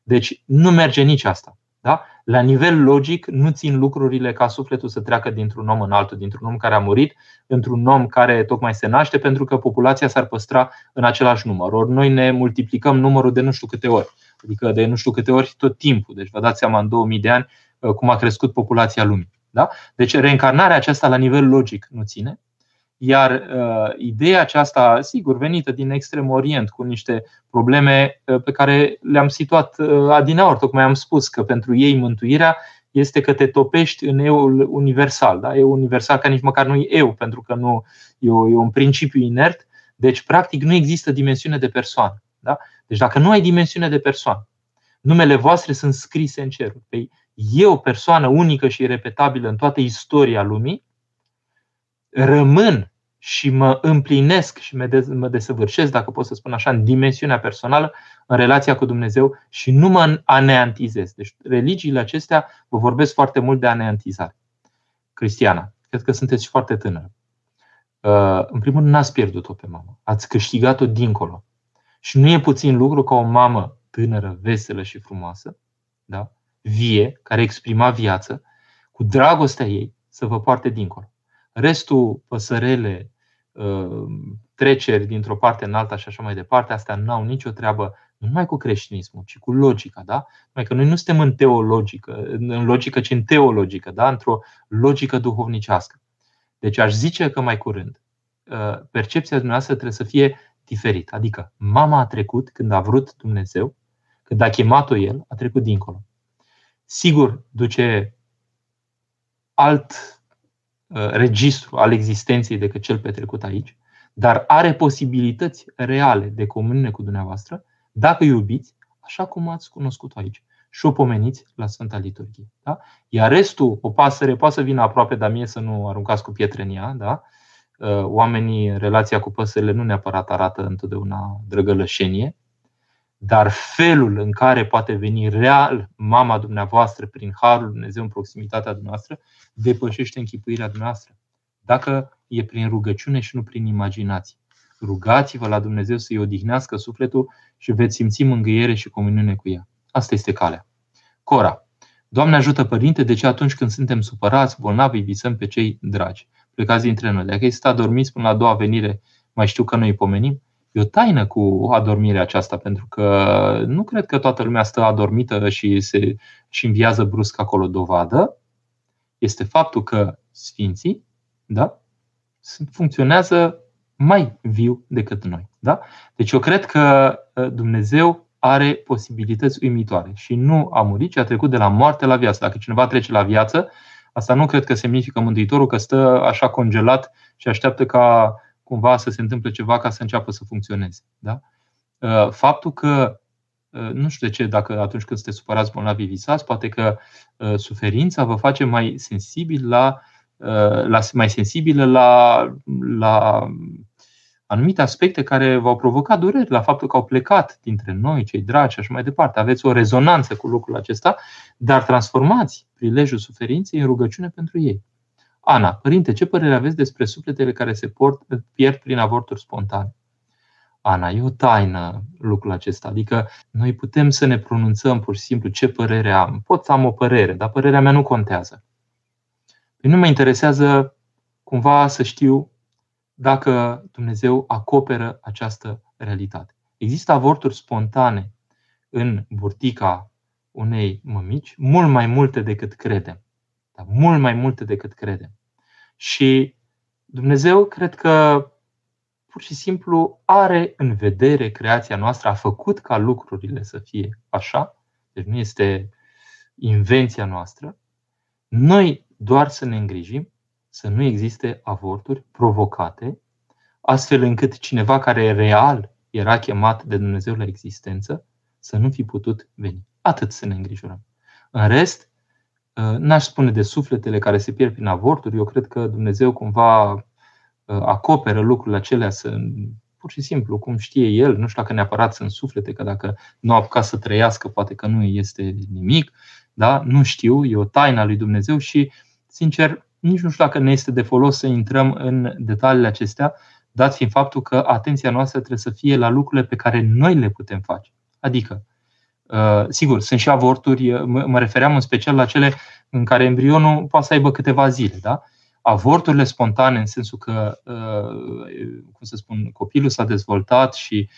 Speaker 1: Deci nu merge nici asta. Da? La nivel logic, nu țin lucrurile ca sufletul să treacă dintr-un om în altul, dintr-un om care a murit, într-un om care tocmai se naște, pentru că populația s-ar păstra în același număr. Ori noi ne multiplicăm numărul de nu știu câte ori, adică de nu știu câte ori tot timpul. Deci vă dați seama în 2000 de ani uh, cum a crescut populația lumii. Da? Deci reîncarnarea aceasta la nivel logic nu ține. Iar uh, ideea aceasta, sigur, venită din Extrem Orient, cu niște probleme uh, pe care le-am situat uh, adineaori, tocmai am spus că pentru ei mântuirea este că te topești în eul universal. Da? Eu universal, ca nici măcar nu e eu, pentru că nu e, o, e un principiu inert. Deci, practic, nu există dimensiune de persoană. Da? Deci, dacă nu ai dimensiune de persoană, numele voastre sunt scrise în cerul. Păi, eu, persoană unică și repetabilă în toată istoria lumii, rămân și mă împlinesc și mă desăvârșesc, dacă pot să spun așa, în dimensiunea personală, în relația cu Dumnezeu și nu mă aneantizez. Deci religiile acestea vă vorbesc foarte mult de aneantizare. Cristiana, cred că sunteți foarte tânără. Uh, în primul rând, n-ați pierdut-o pe mamă. Ați câștigat-o dincolo. Și nu e puțin lucru ca o mamă tânără, veselă și frumoasă, da? vie, care exprima viață, cu dragostea ei, să vă poarte dincolo. Restul, păsărele, uh, treceri dintr-o parte în alta și așa mai departe, astea nu au nicio treabă nu numai cu creștinismul, ci cu logica. Da? Numai că noi nu suntem în teologică, în logică, ci în teologică, da? într-o logică duhovnicească. Deci aș zice că mai curând uh, percepția dumneavoastră trebuie să fie diferită. Adică mama a trecut când a vrut Dumnezeu, când a chemat-o El, a trecut dincolo. Sigur, duce alt Uh, registru al existenței decât cel petrecut aici, dar are posibilități reale de comuniune cu dumneavoastră dacă iubiți așa cum ați cunoscut-o aici și o pomeniți la Sfânta Liturghie. Da? Iar restul, o pasăre poate să vină aproape de mie să nu aruncați cu pietre în ea. Da? Uh, oamenii, relația cu păsările nu neapărat arată întotdeauna drăgălășenie, dar felul în care poate veni real mama dumneavoastră prin Harul Dumnezeu în proximitatea dumneavoastră depășește închipuirea dumneavoastră. Dacă e prin rugăciune și nu prin imaginație. Rugați-vă la Dumnezeu să-i odihnească sufletul și veți simți mângâiere și comuniune cu ea. Asta este calea. Cora. Doamne ajută, Părinte, de ce atunci când suntem supărați, bolnavi, visăm pe cei dragi? Plecați dintre noi. Dacă este adormiți până la a doua venire, mai știu că noi îi pomenim. E o taină cu adormirea aceasta, pentru că nu cred că toată lumea stă adormită și se și înviază brusc acolo. Dovadă este faptul că sfinții da, funcționează mai viu decât noi. Da? Deci eu cred că ă, Dumnezeu are posibilități uimitoare și nu a murit, ci a trecut de la moarte la viață. Dacă cineva trece la viață, asta nu cred că semnifică Mântuitorul că stă așa congelat și așteaptă ca cumva să se întâmple ceva ca să înceapă să funcționeze. Da? Uh, faptul că, uh, nu știu de ce, dacă atunci când sunteți supărați bolnavi visați, poate că uh, suferința vă face mai sensibil la, la mai sensibilă la, la anumite aspecte care v-au provocat dureri, la faptul că au plecat dintre noi, cei dragi și așa mai departe. Aveți o rezonanță cu lucrul acesta, dar transformați prilejul suferinței în rugăciune pentru ei. Ana, părinte, ce părere aveți despre sufletele care se port, pierd prin avorturi spontane? Ana, e o taină lucrul acesta. Adică noi putem să ne pronunțăm pur și simplu ce părere am. Pot să am o părere, dar părerea mea nu contează. Păi nu mă interesează cumva să știu dacă Dumnezeu acoperă această realitate. Există avorturi spontane în burtica unei mămici, mult mai multe decât credem dar mult mai multe decât credem. Și Dumnezeu cred că pur și simplu are în vedere creația noastră, a făcut ca lucrurile să fie așa, deci nu este invenția noastră. Noi doar să ne îngrijim să nu existe avorturi provocate, astfel încât cineva care real era chemat de Dumnezeu la existență să nu fi putut veni. Atât să ne îngrijorăm. În rest, Uh, n-aș spune de sufletele care se pierd prin avorturi. Eu cred că Dumnezeu cumva uh, acoperă lucrurile acelea să, pur și simplu, cum știe El, nu știu dacă neapărat sunt suflete, că dacă nu au apucat să trăiască, poate că nu este nimic, da? nu știu, e o taina lui Dumnezeu și, sincer, nici nu știu dacă ne este de folos să intrăm în detaliile acestea, dat fiind faptul că atenția noastră trebuie să fie la lucrurile pe care noi le putem face. Adică, Uh, sigur, sunt și avorturi, uh, mă refeream în special la cele în care embrionul poate să aibă câteva zile. Da? Avorturile spontane, în sensul că, cum să spun, copilul s-a dezvoltat și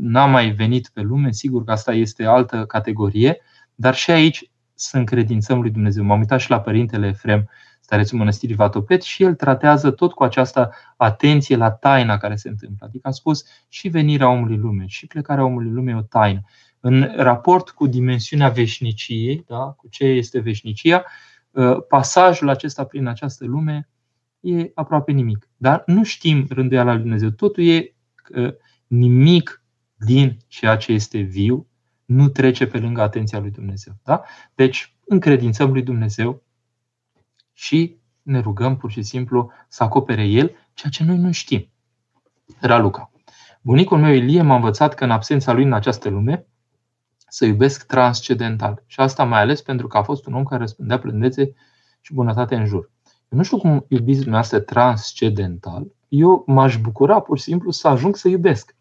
Speaker 1: n-a mai venit pe lume, sigur că asta este altă categorie, dar și aici să încredințăm lui Dumnezeu. M-am uitat și la Părintele Efrem, starețul mănăstirii Vatopet, și el tratează tot cu această atenție la taina care se întâmplă. Adică a spus și venirea omului lume, și plecarea omului lume e o taină. În raport cu dimensiunea veșniciei, da, cu ce este veșnicia, ă, pasajul acesta prin această lume e aproape nimic. Dar nu știm rânduiala lui Dumnezeu. Totul e ă, nimic din ceea ce este viu nu trece pe lângă atenția lui Dumnezeu. Da? Deci, încredințăm lui Dumnezeu și ne rugăm pur și simplu să acopere El ceea ce noi nu știm. Raluca. Bunicul meu Ilie m-a învățat că în absența lui în această lume să iubesc transcendental. Și asta mai ales pentru că a fost un om care răspândea plândețe și bunătate în jur. Eu nu știu cum iubiți dumneavoastră transcendental. Eu m-aș bucura pur și simplu să ajung să iubesc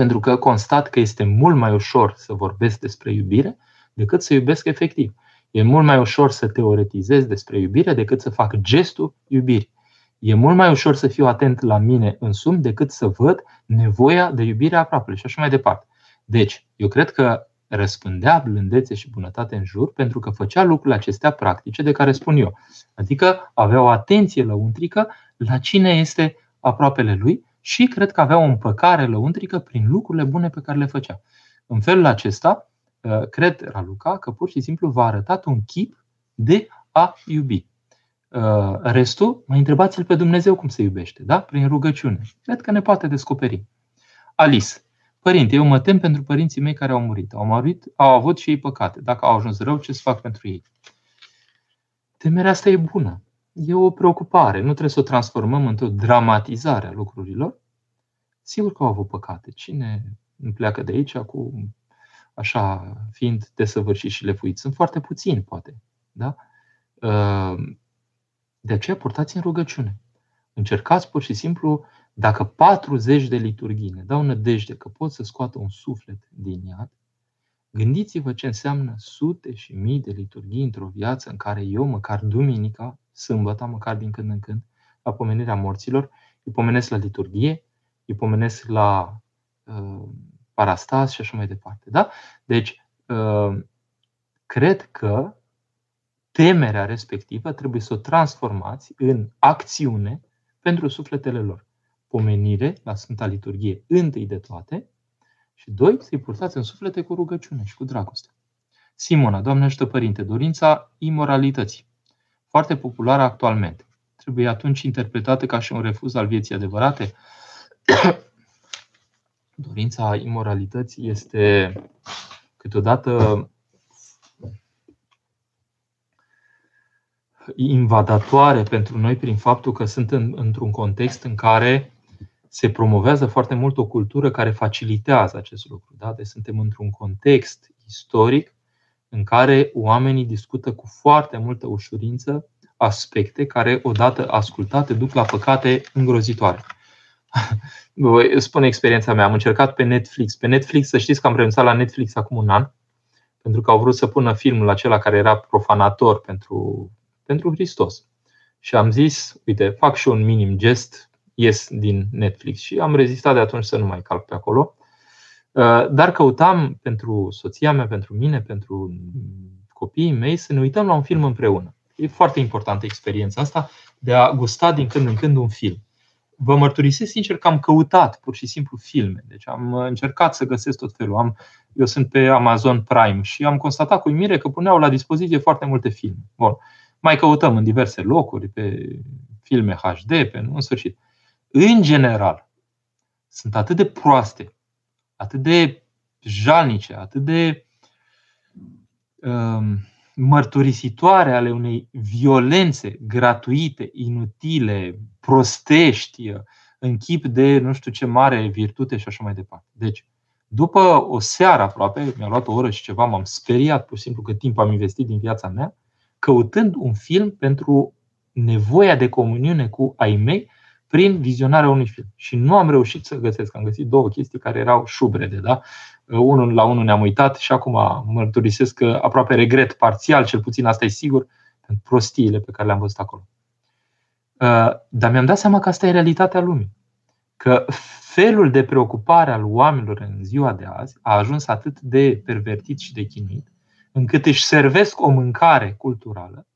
Speaker 1: pentru că constat că este mult mai ușor să vorbesc despre iubire decât să iubesc efectiv. E mult mai ușor să teoretizez despre iubire decât să fac gestul iubirii. E mult mai ușor să fiu atent la mine însumi decât să văd nevoia de iubire aproape și așa mai departe. Deci, eu cred că răspândea blândețe și bunătate în jur pentru că făcea lucrurile acestea practice de care spun eu. Adică avea o atenție lăuntrică la cine este aproapele lui și cred că avea o împăcare lăuntrică prin lucrurile bune pe care le făcea. În felul acesta, uh, cred, Raluca, că pur și simplu v-a arătat un chip de a iubi. Uh, restul, mai întrebați-l pe Dumnezeu cum se iubește, da? Prin rugăciune. Cred că ne poate descoperi. Alice. Părinte, eu mă tem pentru părinții mei care au murit. Au murit, au avut și ei păcate. Dacă au ajuns rău, ce să fac pentru ei? Temerea asta e bună e o preocupare. Nu trebuie să o transformăm într-o dramatizare a lucrurilor. Sigur că au avut păcate. Cine nu pleacă de aici cu așa fiind desăvârșit și lefuit? Sunt foarte puțini, poate. Da? Ă, de aceea purtați în rugăciune. Încercați pur și simplu, dacă 40 de liturghii ne dau nădejde că pot să scoată un suflet din iad, gândiți-vă ce înseamnă sute și mii de liturghii într-o viață în care eu, măcar duminica, sâmbătă, măcar din când în când, la pomenirea morților, îi pomenesc la liturghie, îi pomenesc la uh, parastas și așa mai departe. Da? Deci, uh, cred că temerea respectivă trebuie să o transformați în acțiune pentru sufletele lor. Pomenire la Sfânta Liturghie întâi de toate și doi, să-i purtați în suflete cu rugăciune și cu dragoste. Simona, Doamne ajută Părinte, dorința imoralității foarte populară actualmente. Trebuie atunci interpretată ca și un refuz al vieții adevărate? Dorința imoralității este câteodată invadatoare pentru noi prin faptul că sunt în, într-un context în care se promovează foarte mult o cultură care facilitează acest lucru. Da? Deci suntem într-un context istoric în care oamenii discută cu foarte multă ușurință aspecte care, odată ascultate, duc la păcate îngrozitoare. Vă spun experiența mea. Am încercat pe Netflix. Pe Netflix, să știți că am renunțat la Netflix acum un an, pentru că au vrut să pună filmul acela care era profanator pentru, pentru Hristos. Și am zis, uite, fac și un minim gest, ies din Netflix. Și am rezistat de atunci să nu mai calc pe acolo. Uh, dar căutam pentru soția mea, pentru mine, pentru copiii mei să ne uităm la un film împreună. E foarte importantă experiența asta de a gusta din când în când un film. Vă mărturisesc sincer că am căutat pur și simplu filme. Deci am încercat să găsesc tot felul. Am, eu sunt pe Amazon Prime și am constatat cu uimire că puneau la dispoziție foarte multe filme. Bun. Mai căutăm în diverse locuri, pe filme HD, pe în sfârșit. În general, sunt atât de proaste atât de jalnice, atât de um, mărturisitoare ale unei violențe gratuite, inutile, prostești, în chip de nu știu ce mare virtute și așa mai departe. Deci, după o seară aproape, mi-a luat o oră și ceva, m-am speriat pur și simplu că timp am investit din viața mea, căutând un film pentru nevoia de comuniune cu ai mei, prin vizionarea unui film. Și nu am reușit să găsesc. Am găsit două chestii care erau șubrede. Da? Unul la unul ne-am uitat și acum mărturisesc că aproape regret parțial, cel puțin asta e sigur, pentru prostiile pe care le-am văzut acolo. Uh, dar mi-am dat seama că asta e realitatea lumii. Că felul de preocupare al oamenilor în ziua de azi a ajuns atât de pervertit și de chinuit, încât își servesc o mâncare culturală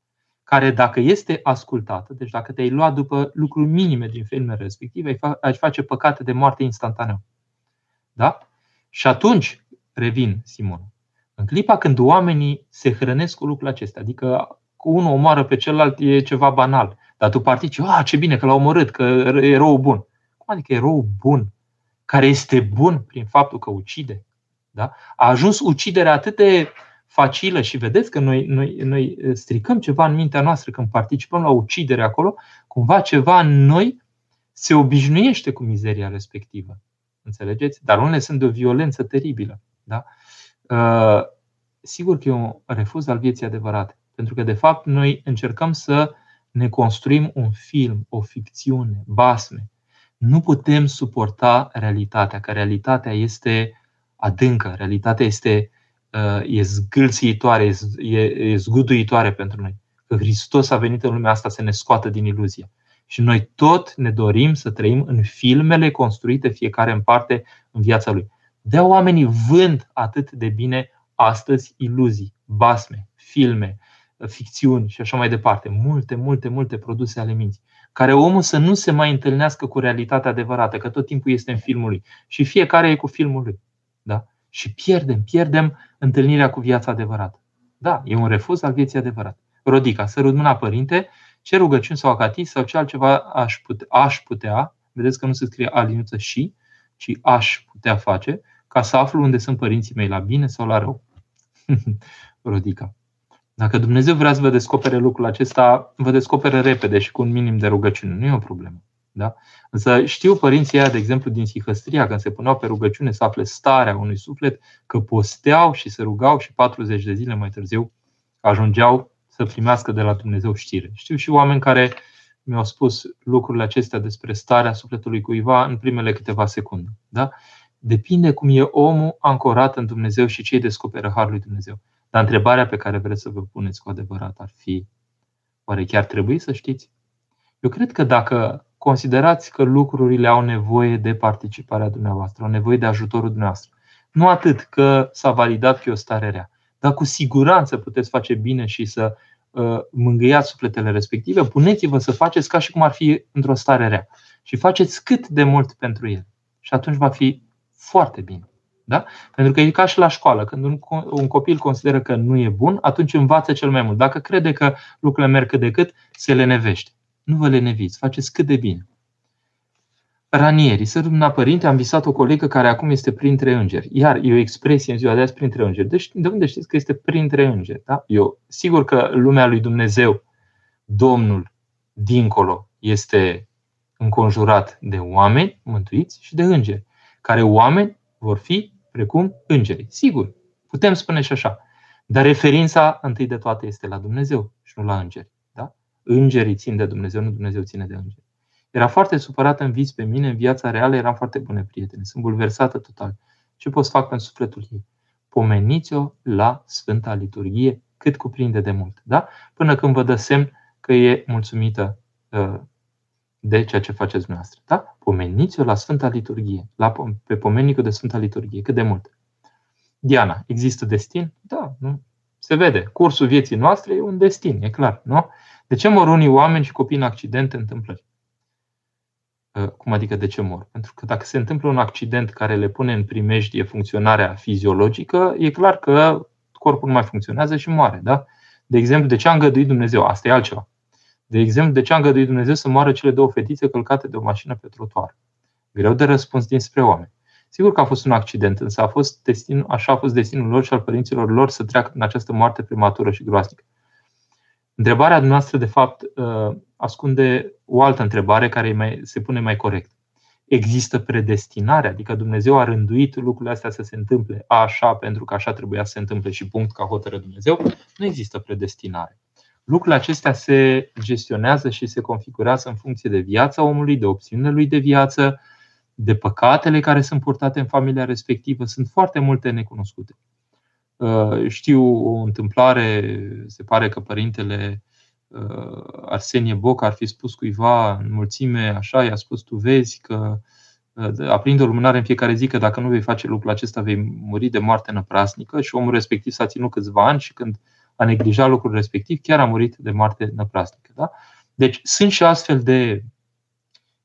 Speaker 1: care dacă este ascultată, deci dacă te-ai luat după lucruri minime din filmele respective, ai face păcate de moarte instantaneu. Da? Și atunci, revin, Simon, în clipa când oamenii se hrănesc cu lucrurile acestea, adică cu unul omoară pe celălalt e ceva banal, dar tu partici, ah, ce bine că l-a omorât, că e rău bun. Cum adică e rău bun? Care este bun prin faptul că ucide? Da? A ajuns uciderea atât de facilă și vedeți că noi, noi, noi stricăm ceva în mintea noastră când participăm la ucidere acolo, cumva ceva în noi se obișnuiește cu mizeria respectivă. Înțelegeți? Dar unele sunt de o violență teribilă. Da? Uh, sigur că e un refuz al vieții adevărate. Pentru că, de fapt, noi încercăm să ne construim un film, o ficțiune, basme. Nu putem suporta realitatea, că realitatea este adâncă, realitatea este Uh, e zgâlțitoare, e, e zguduitoare pentru noi. Că Hristos a venit în lumea asta să ne scoată din iluzie. Și noi tot ne dorim să trăim în filmele construite fiecare în parte în viața lui. De oamenii vând atât de bine astăzi iluzii, basme, filme, ficțiuni și așa mai departe. Multe, multe, multe produse ale minții. Care omul să nu se mai întâlnească cu realitatea adevărată, că tot timpul este în filmul lui. Și fiecare e cu filmul lui. Da? Și pierdem, pierdem întâlnirea cu viața adevărată. Da, e un refuz al vieții adevărate. Rodica, să mâna părinte, ce rugăciuni sau acatii sau ce altceva aș putea, aș putea, vedeți că nu se scrie aliniuță și, ci aș putea face, ca să aflu unde sunt părinții mei, la bine sau la rău. Rodica. Dacă Dumnezeu vrea să vă descopere lucrul acesta, vă descopere repede și cu un minim de rugăciune. Nu e o problemă. Da? Însă știu părinții aia, de exemplu, din Sihăstria, când se puneau pe rugăciune să afle starea unui suflet, că posteau și se rugau și 40 de zile mai târziu ajungeau să primească de la Dumnezeu știre. Știu și oameni care mi-au spus lucrurile acestea despre starea sufletului cuiva în primele câteva secunde. Da? Depinde cum e omul ancorat în Dumnezeu și ce îi descoperă Harul lui Dumnezeu. Dar întrebarea pe care vreți să vă puneți cu adevărat ar fi, oare chiar trebuie să știți? Eu cred că dacă considerați că lucrurile au nevoie de participarea dumneavoastră, au nevoie de ajutorul dumneavoastră. Nu atât că s-a validat că e o stare rea, dar cu siguranță puteți face bine și să uh, mângâiați sufletele respective. Puneți-vă să faceți ca și cum ar fi într-o stare rea și faceți cât de mult pentru el. Și atunci va fi foarte bine. Da? Pentru că e ca și la școală. Când un, un copil consideră că nu e bun, atunci învață cel mai mult. Dacă crede că lucrurile merg cât de cât, se lenevește. Nu vă leneviți, faceți cât de bine. Ranieri, să lumina părinte, am visat o colegă care acum este printre îngeri. Iar e o expresie în ziua de azi printre îngeri. Deci de unde știți că este printre îngeri? Da? Eu, sigur că lumea lui Dumnezeu, Domnul, dincolo, este înconjurat de oameni mântuiți și de îngeri, care oameni vor fi precum îngeri. Sigur, putem spune și așa. Dar referința întâi de toate este la Dumnezeu și nu la îngeri îngerii țin de Dumnezeu, nu Dumnezeu ține de îngeri. Era foarte supărată în vis pe mine, în viața reală eram foarte bune prietene. Sunt bulversată total. Ce pot să fac pentru sufletul ei? Pomeniți-o la Sfânta Liturghie cât cuprinde de mult. Da? Până când vă dă semn că e mulțumită uh, de ceea ce faceți dumneavoastră. Da? Pomeniți-o la Sfânta Liturghie, la, pe pomenicul de Sfânta Liturghie, cât de mult. Diana, există destin? Da, nu? Se vede. Cursul vieții noastre e un destin, e clar, nu? De ce mor unii oameni și copii în accidente, întâmplări? Uh, cum adică de ce mor? Pentru că dacă se întâmplă un accident care le pune în primejdie funcționarea fiziologică, e clar că corpul nu mai funcționează și moare. Da? De exemplu, de ce a îngăduit Dumnezeu? Asta e altceva. De exemplu, de ce a îngăduit Dumnezeu să moară cele două fetițe călcate de o mașină pe trotuar? Greu de răspuns dinspre oameni. Sigur că a fost un accident, însă a fost destin, așa a fost destinul lor și al părinților lor să treacă în această moarte prematură și groaznică. Întrebarea noastră, de fapt, uh, ascunde o altă întrebare care mai, se pune mai corect. Există predestinare, adică Dumnezeu a rânduit lucrurile astea să se întâmple așa pentru că așa trebuia să se întâmple și punct ca hotără Dumnezeu. Nu există predestinare. Lucrurile acestea se gestionează și se configurează în funcție de viața omului, de opțiunile lui de viață, de păcatele care sunt purtate în familia respectivă. Sunt foarte multe necunoscute. Uh, știu o întâmplare, se pare că părintele uh, Arsenie Boc ar fi spus cuiva în mulțime, așa, i-a spus, tu vezi că uh, aprind o lumânare în fiecare zi că dacă nu vei face lucrul acesta vei muri de moarte năprasnică și omul respectiv s-a ținut câțiva ani și când a neglijat lucrul respectiv chiar a murit de moarte năprasnică. Da? Deci sunt și astfel de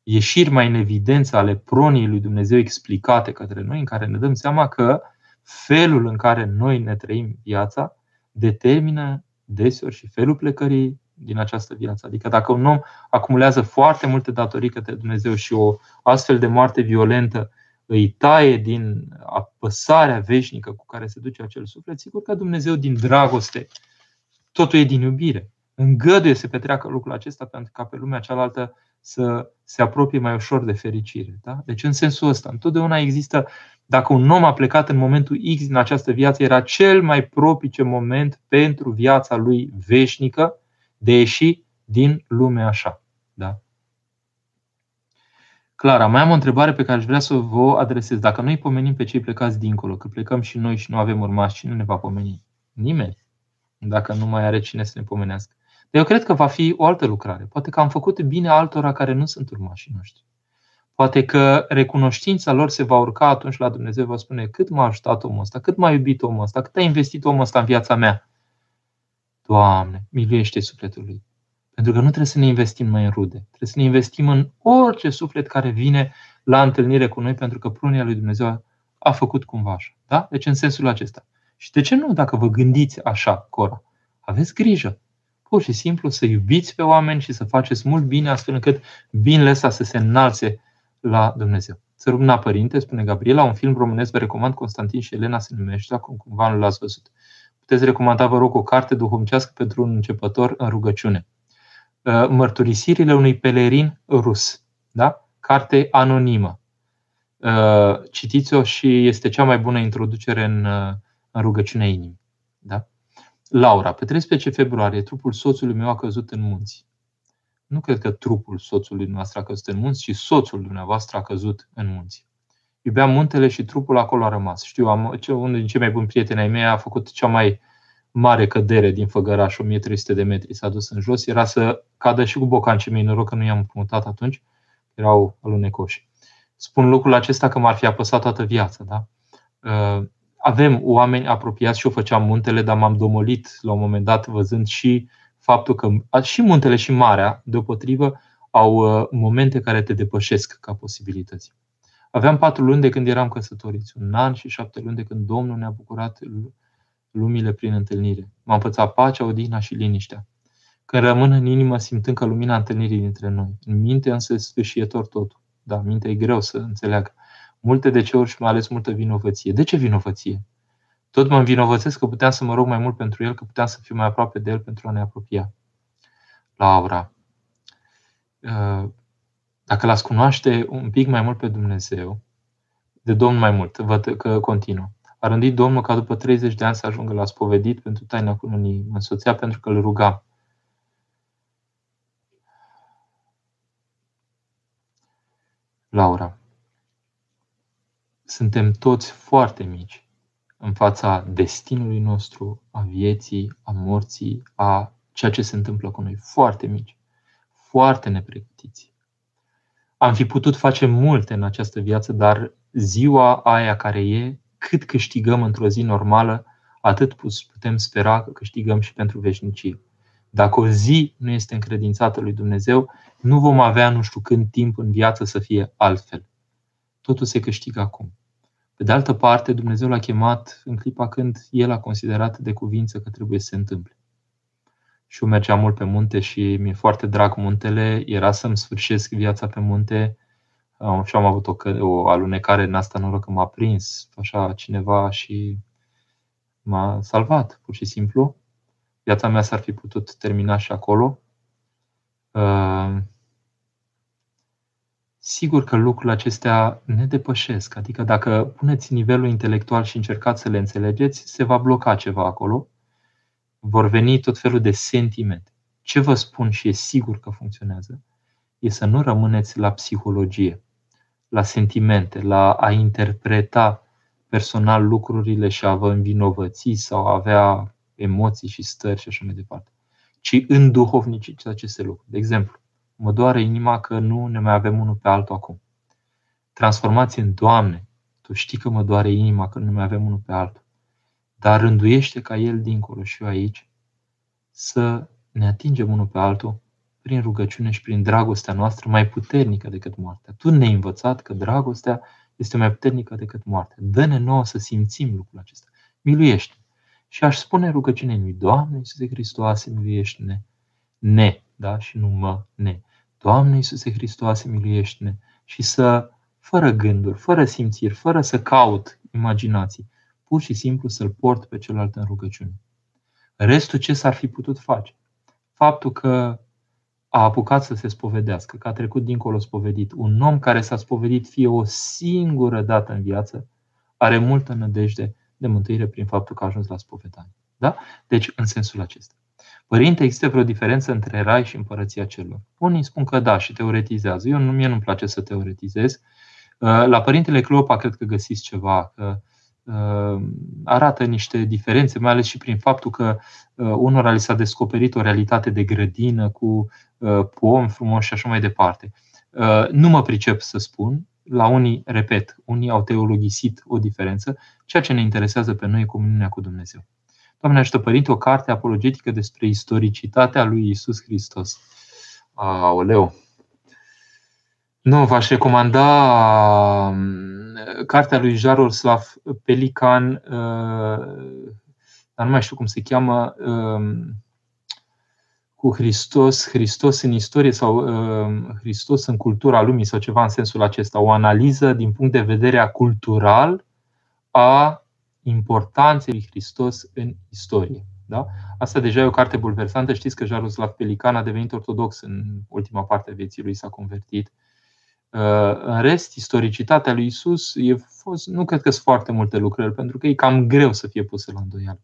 Speaker 1: ieșiri mai în evidență ale pronii lui Dumnezeu explicate către noi, în care ne dăm seama că felul în care noi ne trăim viața determină deseori și felul plecării din această viață. Adică dacă un om acumulează foarte multe datorii către Dumnezeu și o astfel de moarte violentă îi taie din apăsarea veșnică cu care se duce acel suflet, sigur că Dumnezeu din dragoste, totul e din iubire. Îngăduie să petreacă lucrul acesta pentru ca pe lumea cealaltă să se apropie mai ușor de fericire. Da? Deci în sensul ăsta, întotdeauna există, dacă un om a plecat în momentul X din această viață, era cel mai propice moment pentru viața lui veșnică de ieși din lumea așa. Da? Clara, mai am o întrebare pe care aș vrea să vă adresez. Dacă noi pomenim pe cei plecați dincolo, că plecăm și noi și nu avem urmași, cine ne va pomeni? Nimeni. Dacă nu mai are cine să ne pomenească. Dar eu cred că va fi o altă lucrare. Poate că am făcut bine altora care nu sunt urmașii noștri. Poate că recunoștința lor se va urca atunci la Dumnezeu, va spune cât m-a ajutat omul ăsta, cât m-a iubit omul ăsta, cât a investit omul ăsta în viața mea. Doamne, miluiește sufletul lui. Pentru că nu trebuie să ne investim mai în rude. Trebuie să ne investim în orice suflet care vine la întâlnire cu noi, pentru că prunia lui Dumnezeu a făcut cumva așa. Da? Deci în sensul acesta. Și de ce nu, dacă vă gândiți așa, Cora? Aveți grijă. Pur și simplu să iubiți pe oameni și să faceți mult bine, astfel încât binele ăsta să se înalțe la Dumnezeu. Să rugna părinte, spune Gabriela, un film românesc vă recomand Constantin și Elena se numește, acum cumva nu l-ați văzut. Puteți recomanda, vă rog, o carte duhovnicească pentru un începător în rugăciune. Uh, mărturisirile unui pelerin rus. Da? Carte anonimă. Uh, citiți-o și este cea mai bună introducere în, uh, în rugăciunea inimii. Da? Laura, pe 13 februarie, trupul soțului meu a căzut în munți. Nu cred că trupul soțului nostru a căzut în munți, ci soțul dumneavoastră a căzut în munți. Iubeam muntele și trupul acolo a rămas. Știu, am, unul din cei mai buni prieteni ai mei a făcut cea mai mare cădere din Făgăraș, 1300 de metri, s-a dus în jos, era să cadă și cu bocancii mei, noroc că nu i-am împrumutat atunci, erau alunecoși. Spun lucrul acesta că m-ar fi apăsat toată viața. Da? Uh, avem oameni apropiați și eu făceam muntele, dar m-am domolit la un moment dat văzând și faptul că și muntele și marea, deopotrivă, au uh, momente care te depășesc ca posibilități. Aveam patru luni de când eram căsătoriți, un an și șapte luni de când Domnul ne-a bucurat lumile prin întâlnire. M-a învățat pacea, odihna și liniștea. Când rămân în inimă, simt încă lumina întâlnirii dintre noi. În minte însă sfârșietor totul. Da, mintea e greu să înțeleagă. Multe de ce ori și mai ales multă vinovăție. De ce vinovăție? Tot mă învinovățesc că puteam să mă rog mai mult pentru el, că puteam să fiu mai aproape de el pentru a ne apropia. Laura, uh, dacă l-ați cunoaște un pic mai mult pe Dumnezeu, de Domn mai mult, văd că continuă. A rândit Domnul ca după 30 de ani să ajungă la spovedit pentru taina cununii. Mă însoțea pentru că îl ruga. Laura. Suntem toți foarte mici în fața destinului nostru, a vieții, a morții, a ceea ce se întâmplă cu noi. Foarte mici, foarte nepregătiți. Am fi putut face multe în această viață, dar ziua aia care e cât câștigăm într-o zi normală, atât putem spera că câștigăm și pentru veșnicie. Dacă o zi nu este încredințată lui Dumnezeu, nu vom avea nu știu când timp în viață să fie altfel. Totul se câștigă acum. Pe de altă parte, Dumnezeu l-a chemat în clipa când El a considerat de cuvință că trebuie să se întâmple. Și eu mergeam mult pe munte și mi-e foarte drag muntele. Era să-mi sfârșesc viața pe munte și am avut o, o alunecare în asta, noroc că m-a prins așa cineva și m-a salvat, pur și simplu. Viața mea s-ar fi putut termina și acolo. Uh, sigur că lucrurile acestea ne depășesc. Adică dacă puneți nivelul intelectual și încercați să le înțelegeți, se va bloca ceva acolo. Vor veni tot felul de sentimente. Ce vă spun și e sigur că funcționează, e să nu rămâneți la psihologie, la sentimente, la a interpreta personal lucrurile și a vă învinovăți sau a avea emoții și stări și așa mai departe, ci în duhovniciți aceste lucruri. De exemplu, mă doare inima că nu ne mai avem unul pe altul acum. Transformați în Doamne, Tu știi că mă doare inima că nu ne mai avem unul pe altul. Dar rânduiește ca El dincolo și eu aici să ne atingem unul pe altul prin rugăciune și prin dragostea noastră mai puternică decât moartea. Tu ne-ai învățat că dragostea este mai puternică decât moartea. Dă-ne nouă să simțim lucrul acesta. Miluiește. Și aș spune rugăciunea lui, Doamne Iisuse Hristoase, miluiește-ne. Ne, da? Și nu mă, ne. Doamne Iisuse Hristoase, miluiește-ne. Și să, fără gânduri, fără simțiri, fără să caut imaginații, pur și simplu să-l port pe celălalt în rugăciune. Restul ce s-ar fi putut face? Faptul că a apucat să se spovedească, că a trecut dincolo spovedit. Un om care s-a spovedit fie o singură dată în viață, are multă nădejde de mântuire prin faptul că a ajuns la spovedanie. Da? Deci, în sensul acesta. Părinte, există vreo diferență între rai și împărăția celor? Unii spun că da și teoretizează. Eu nu, mie nu-mi place să teoretizez. Uh, la Părintele Cleopa cred că găsiți ceva, că uh, arată niște diferențe, mai ales și prin faptul că uh, unora li s-a descoperit o realitate de grădină cu pom frumos și așa mai departe. Nu mă pricep să spun, la unii, repet, unii au teologisit o diferență, ceea ce ne interesează pe noi e comuniunea cu Dumnezeu. Doamne ajută Părinte, o carte apologetică despre istoricitatea lui Isus Hristos. Aoleu! Nu, v-aș recomanda um, cartea lui Jaroslav Pelican, uh, dar nu mai știu cum se cheamă, um, cu Hristos, Hristos în istorie sau um, Hristos în cultura lumii sau ceva în sensul acesta, o analiză din punct de vedere cultural a importanței lui Hristos în istorie. Da? Asta deja e o carte bulversantă. Știți că Jaroslav Pelican a devenit ortodox în ultima parte a vieții lui, s-a convertit. Uh, în rest, istoricitatea lui Isus e fost, nu cred că sunt foarte multe lucrări, pentru că e cam greu să fie pusă la îndoială.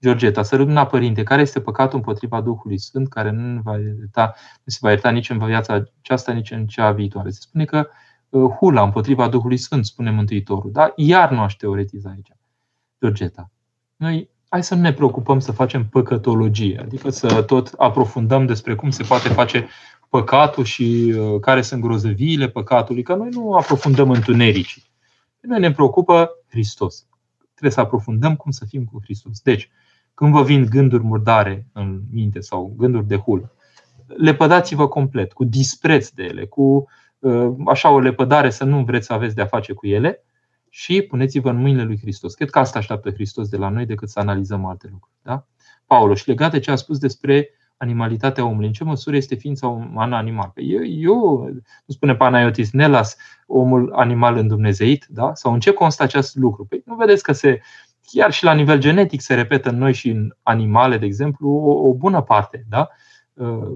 Speaker 1: Georgeta, să rugăm Părinte, care este păcatul împotriva Duhului Sfânt, care nu, va ierta, nu se va ierta nici în viața aceasta, nici în cea viitoare? Se spune că uh, hula împotriva Duhului Sfânt, spune Mântuitorul. Da? Iar nu aș teoretiza aici. Georgeta, noi hai să nu ne preocupăm să facem păcătologie, adică să tot aprofundăm despre cum se poate face păcatul și uh, care sunt grozăviile păcatului, că noi nu aprofundăm întunericii. Noi ne preocupă Hristos. Trebuie să aprofundăm cum să fim cu Hristos. Deci, când vă vin gânduri murdare în minte sau gânduri de hul, lepădați-vă complet, cu dispreț de ele, cu uh, așa o lepădare să nu vreți să aveți de-a face cu ele și puneți-vă în mâinile lui Hristos. Cred că asta așteaptă Hristos de la noi decât să analizăm alte lucruri. Da? Paulo, și legat de ce a spus despre animalitatea omului, în ce măsură este ființa umană animal? Păi eu, eu nu spune Panayotis, ne las omul animal în Dumnezeit, da? sau în ce constă acest lucru? Păi nu vedeți că se, chiar și la nivel genetic se repetă în noi și în animale, de exemplu, o, o bună parte. Da? Uh,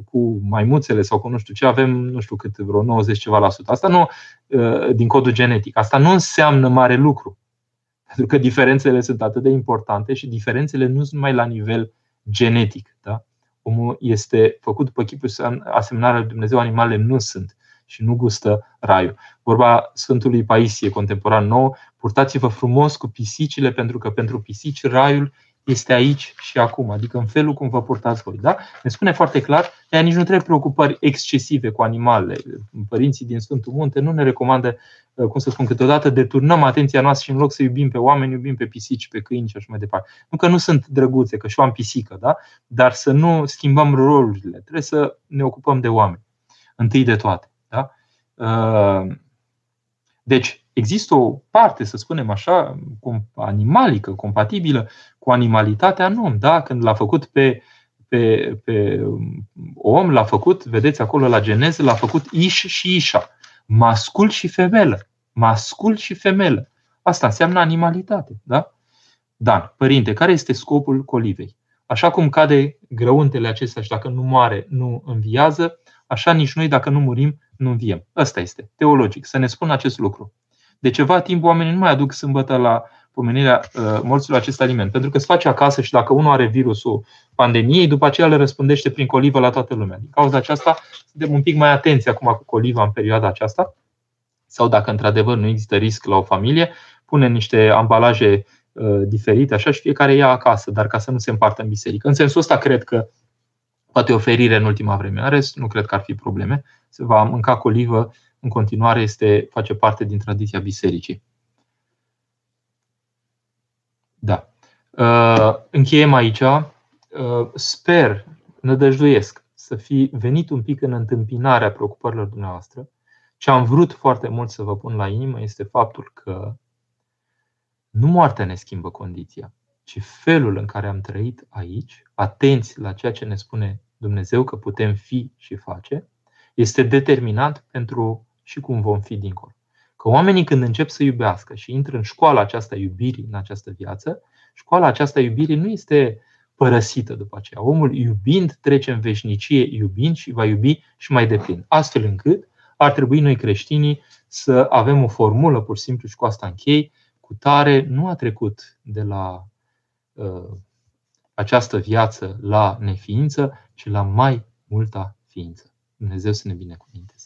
Speaker 1: cu maimuțele sau cu nu știu ce, avem nu știu cât, vreo 90 ceva la sută. Asta nu uh, din codul genetic. Asta nu înseamnă mare lucru. Pentru că diferențele sunt atât de importante și diferențele nu sunt numai la nivel genetic. Da? Omul este făcut după chipul asemnarea lui Dumnezeu, animalele nu sunt și nu gustă raiul. Vorba Sfântului Paisie, contemporan nou, purtați-vă frumos cu pisicile, pentru că pentru pisici raiul este aici și acum, adică în felul cum vă purtați voi. Da? Ne spune foarte clar, de nici nu trebuie preocupări excesive cu animalele. Părinții din Sfântul Munte nu ne recomandă, uh, cum să spun, câteodată deturnăm atenția noastră și în loc să iubim pe oameni, iubim pe pisici, pe câini și așa mai departe. Nu că nu sunt drăguțe, că și eu am pisică, da? dar să nu schimbăm rolurile. Trebuie să ne ocupăm de oameni, întâi de toate. Da? Uh, deci, există o parte, să spunem așa, animalică, compatibilă cu animalitatea în om. Da? Când l-a făcut pe, pe, pe om, l-a făcut, vedeți acolo la geneză, l-a făcut Iș și Ișa, mascul și femelă. Mascul și femelă. Asta înseamnă animalitate. Da? Dan, părinte, care este scopul colivei? Așa cum cade grăuntele acestea și dacă nu moare, nu înviază, așa nici noi, dacă nu murim, nu înviem. Ăsta este, teologic, să ne spună acest lucru. De ceva timp oamenii nu mai aduc sâmbătă la pomenirea uh, morților acest aliment. Pentru că se face acasă și dacă unul are virusul pandemiei, după aceea le răspândește prin colivă la toată lumea. Din cauza aceasta, suntem un pic mai atenți acum cu coliva în perioada aceasta. Sau dacă într-adevăr nu există risc la o familie, pune niște ambalaje uh, diferite, așa și fiecare ia acasă, dar ca să nu se împartă în biserică. În sensul ăsta, cred că poate o ferire în ultima vreme. În rest, nu cred că ar fi probleme. Se va mânca colivă în continuare, este, face parte din tradiția bisericii. Da. Uh, încheiem aici. Uh, sper, nădăjduiesc, să fi venit un pic în întâmpinarea preocupărilor dumneavoastră. Ce am vrut foarte mult să vă pun la inimă este faptul că nu moartea ne schimbă condiția, ci felul în care am trăit aici, atenți la ceea ce ne spune Dumnezeu că putem fi și face, este determinant pentru și cum vom fi dincolo. Că oamenii când încep să iubească și intră în școala aceasta iubirii, în această viață, școala aceasta iubirii nu este părăsită după aceea. Omul iubind trece în veșnicie iubind și va iubi și mai deplin. Astfel încât ar trebui noi creștinii să avem o formulă, pur și simplu, și cu asta închei, cu tare nu a trecut de la uh, această viață la neființă, ci la mai multă ființă. Dumnezeu să ne binecuvinteze.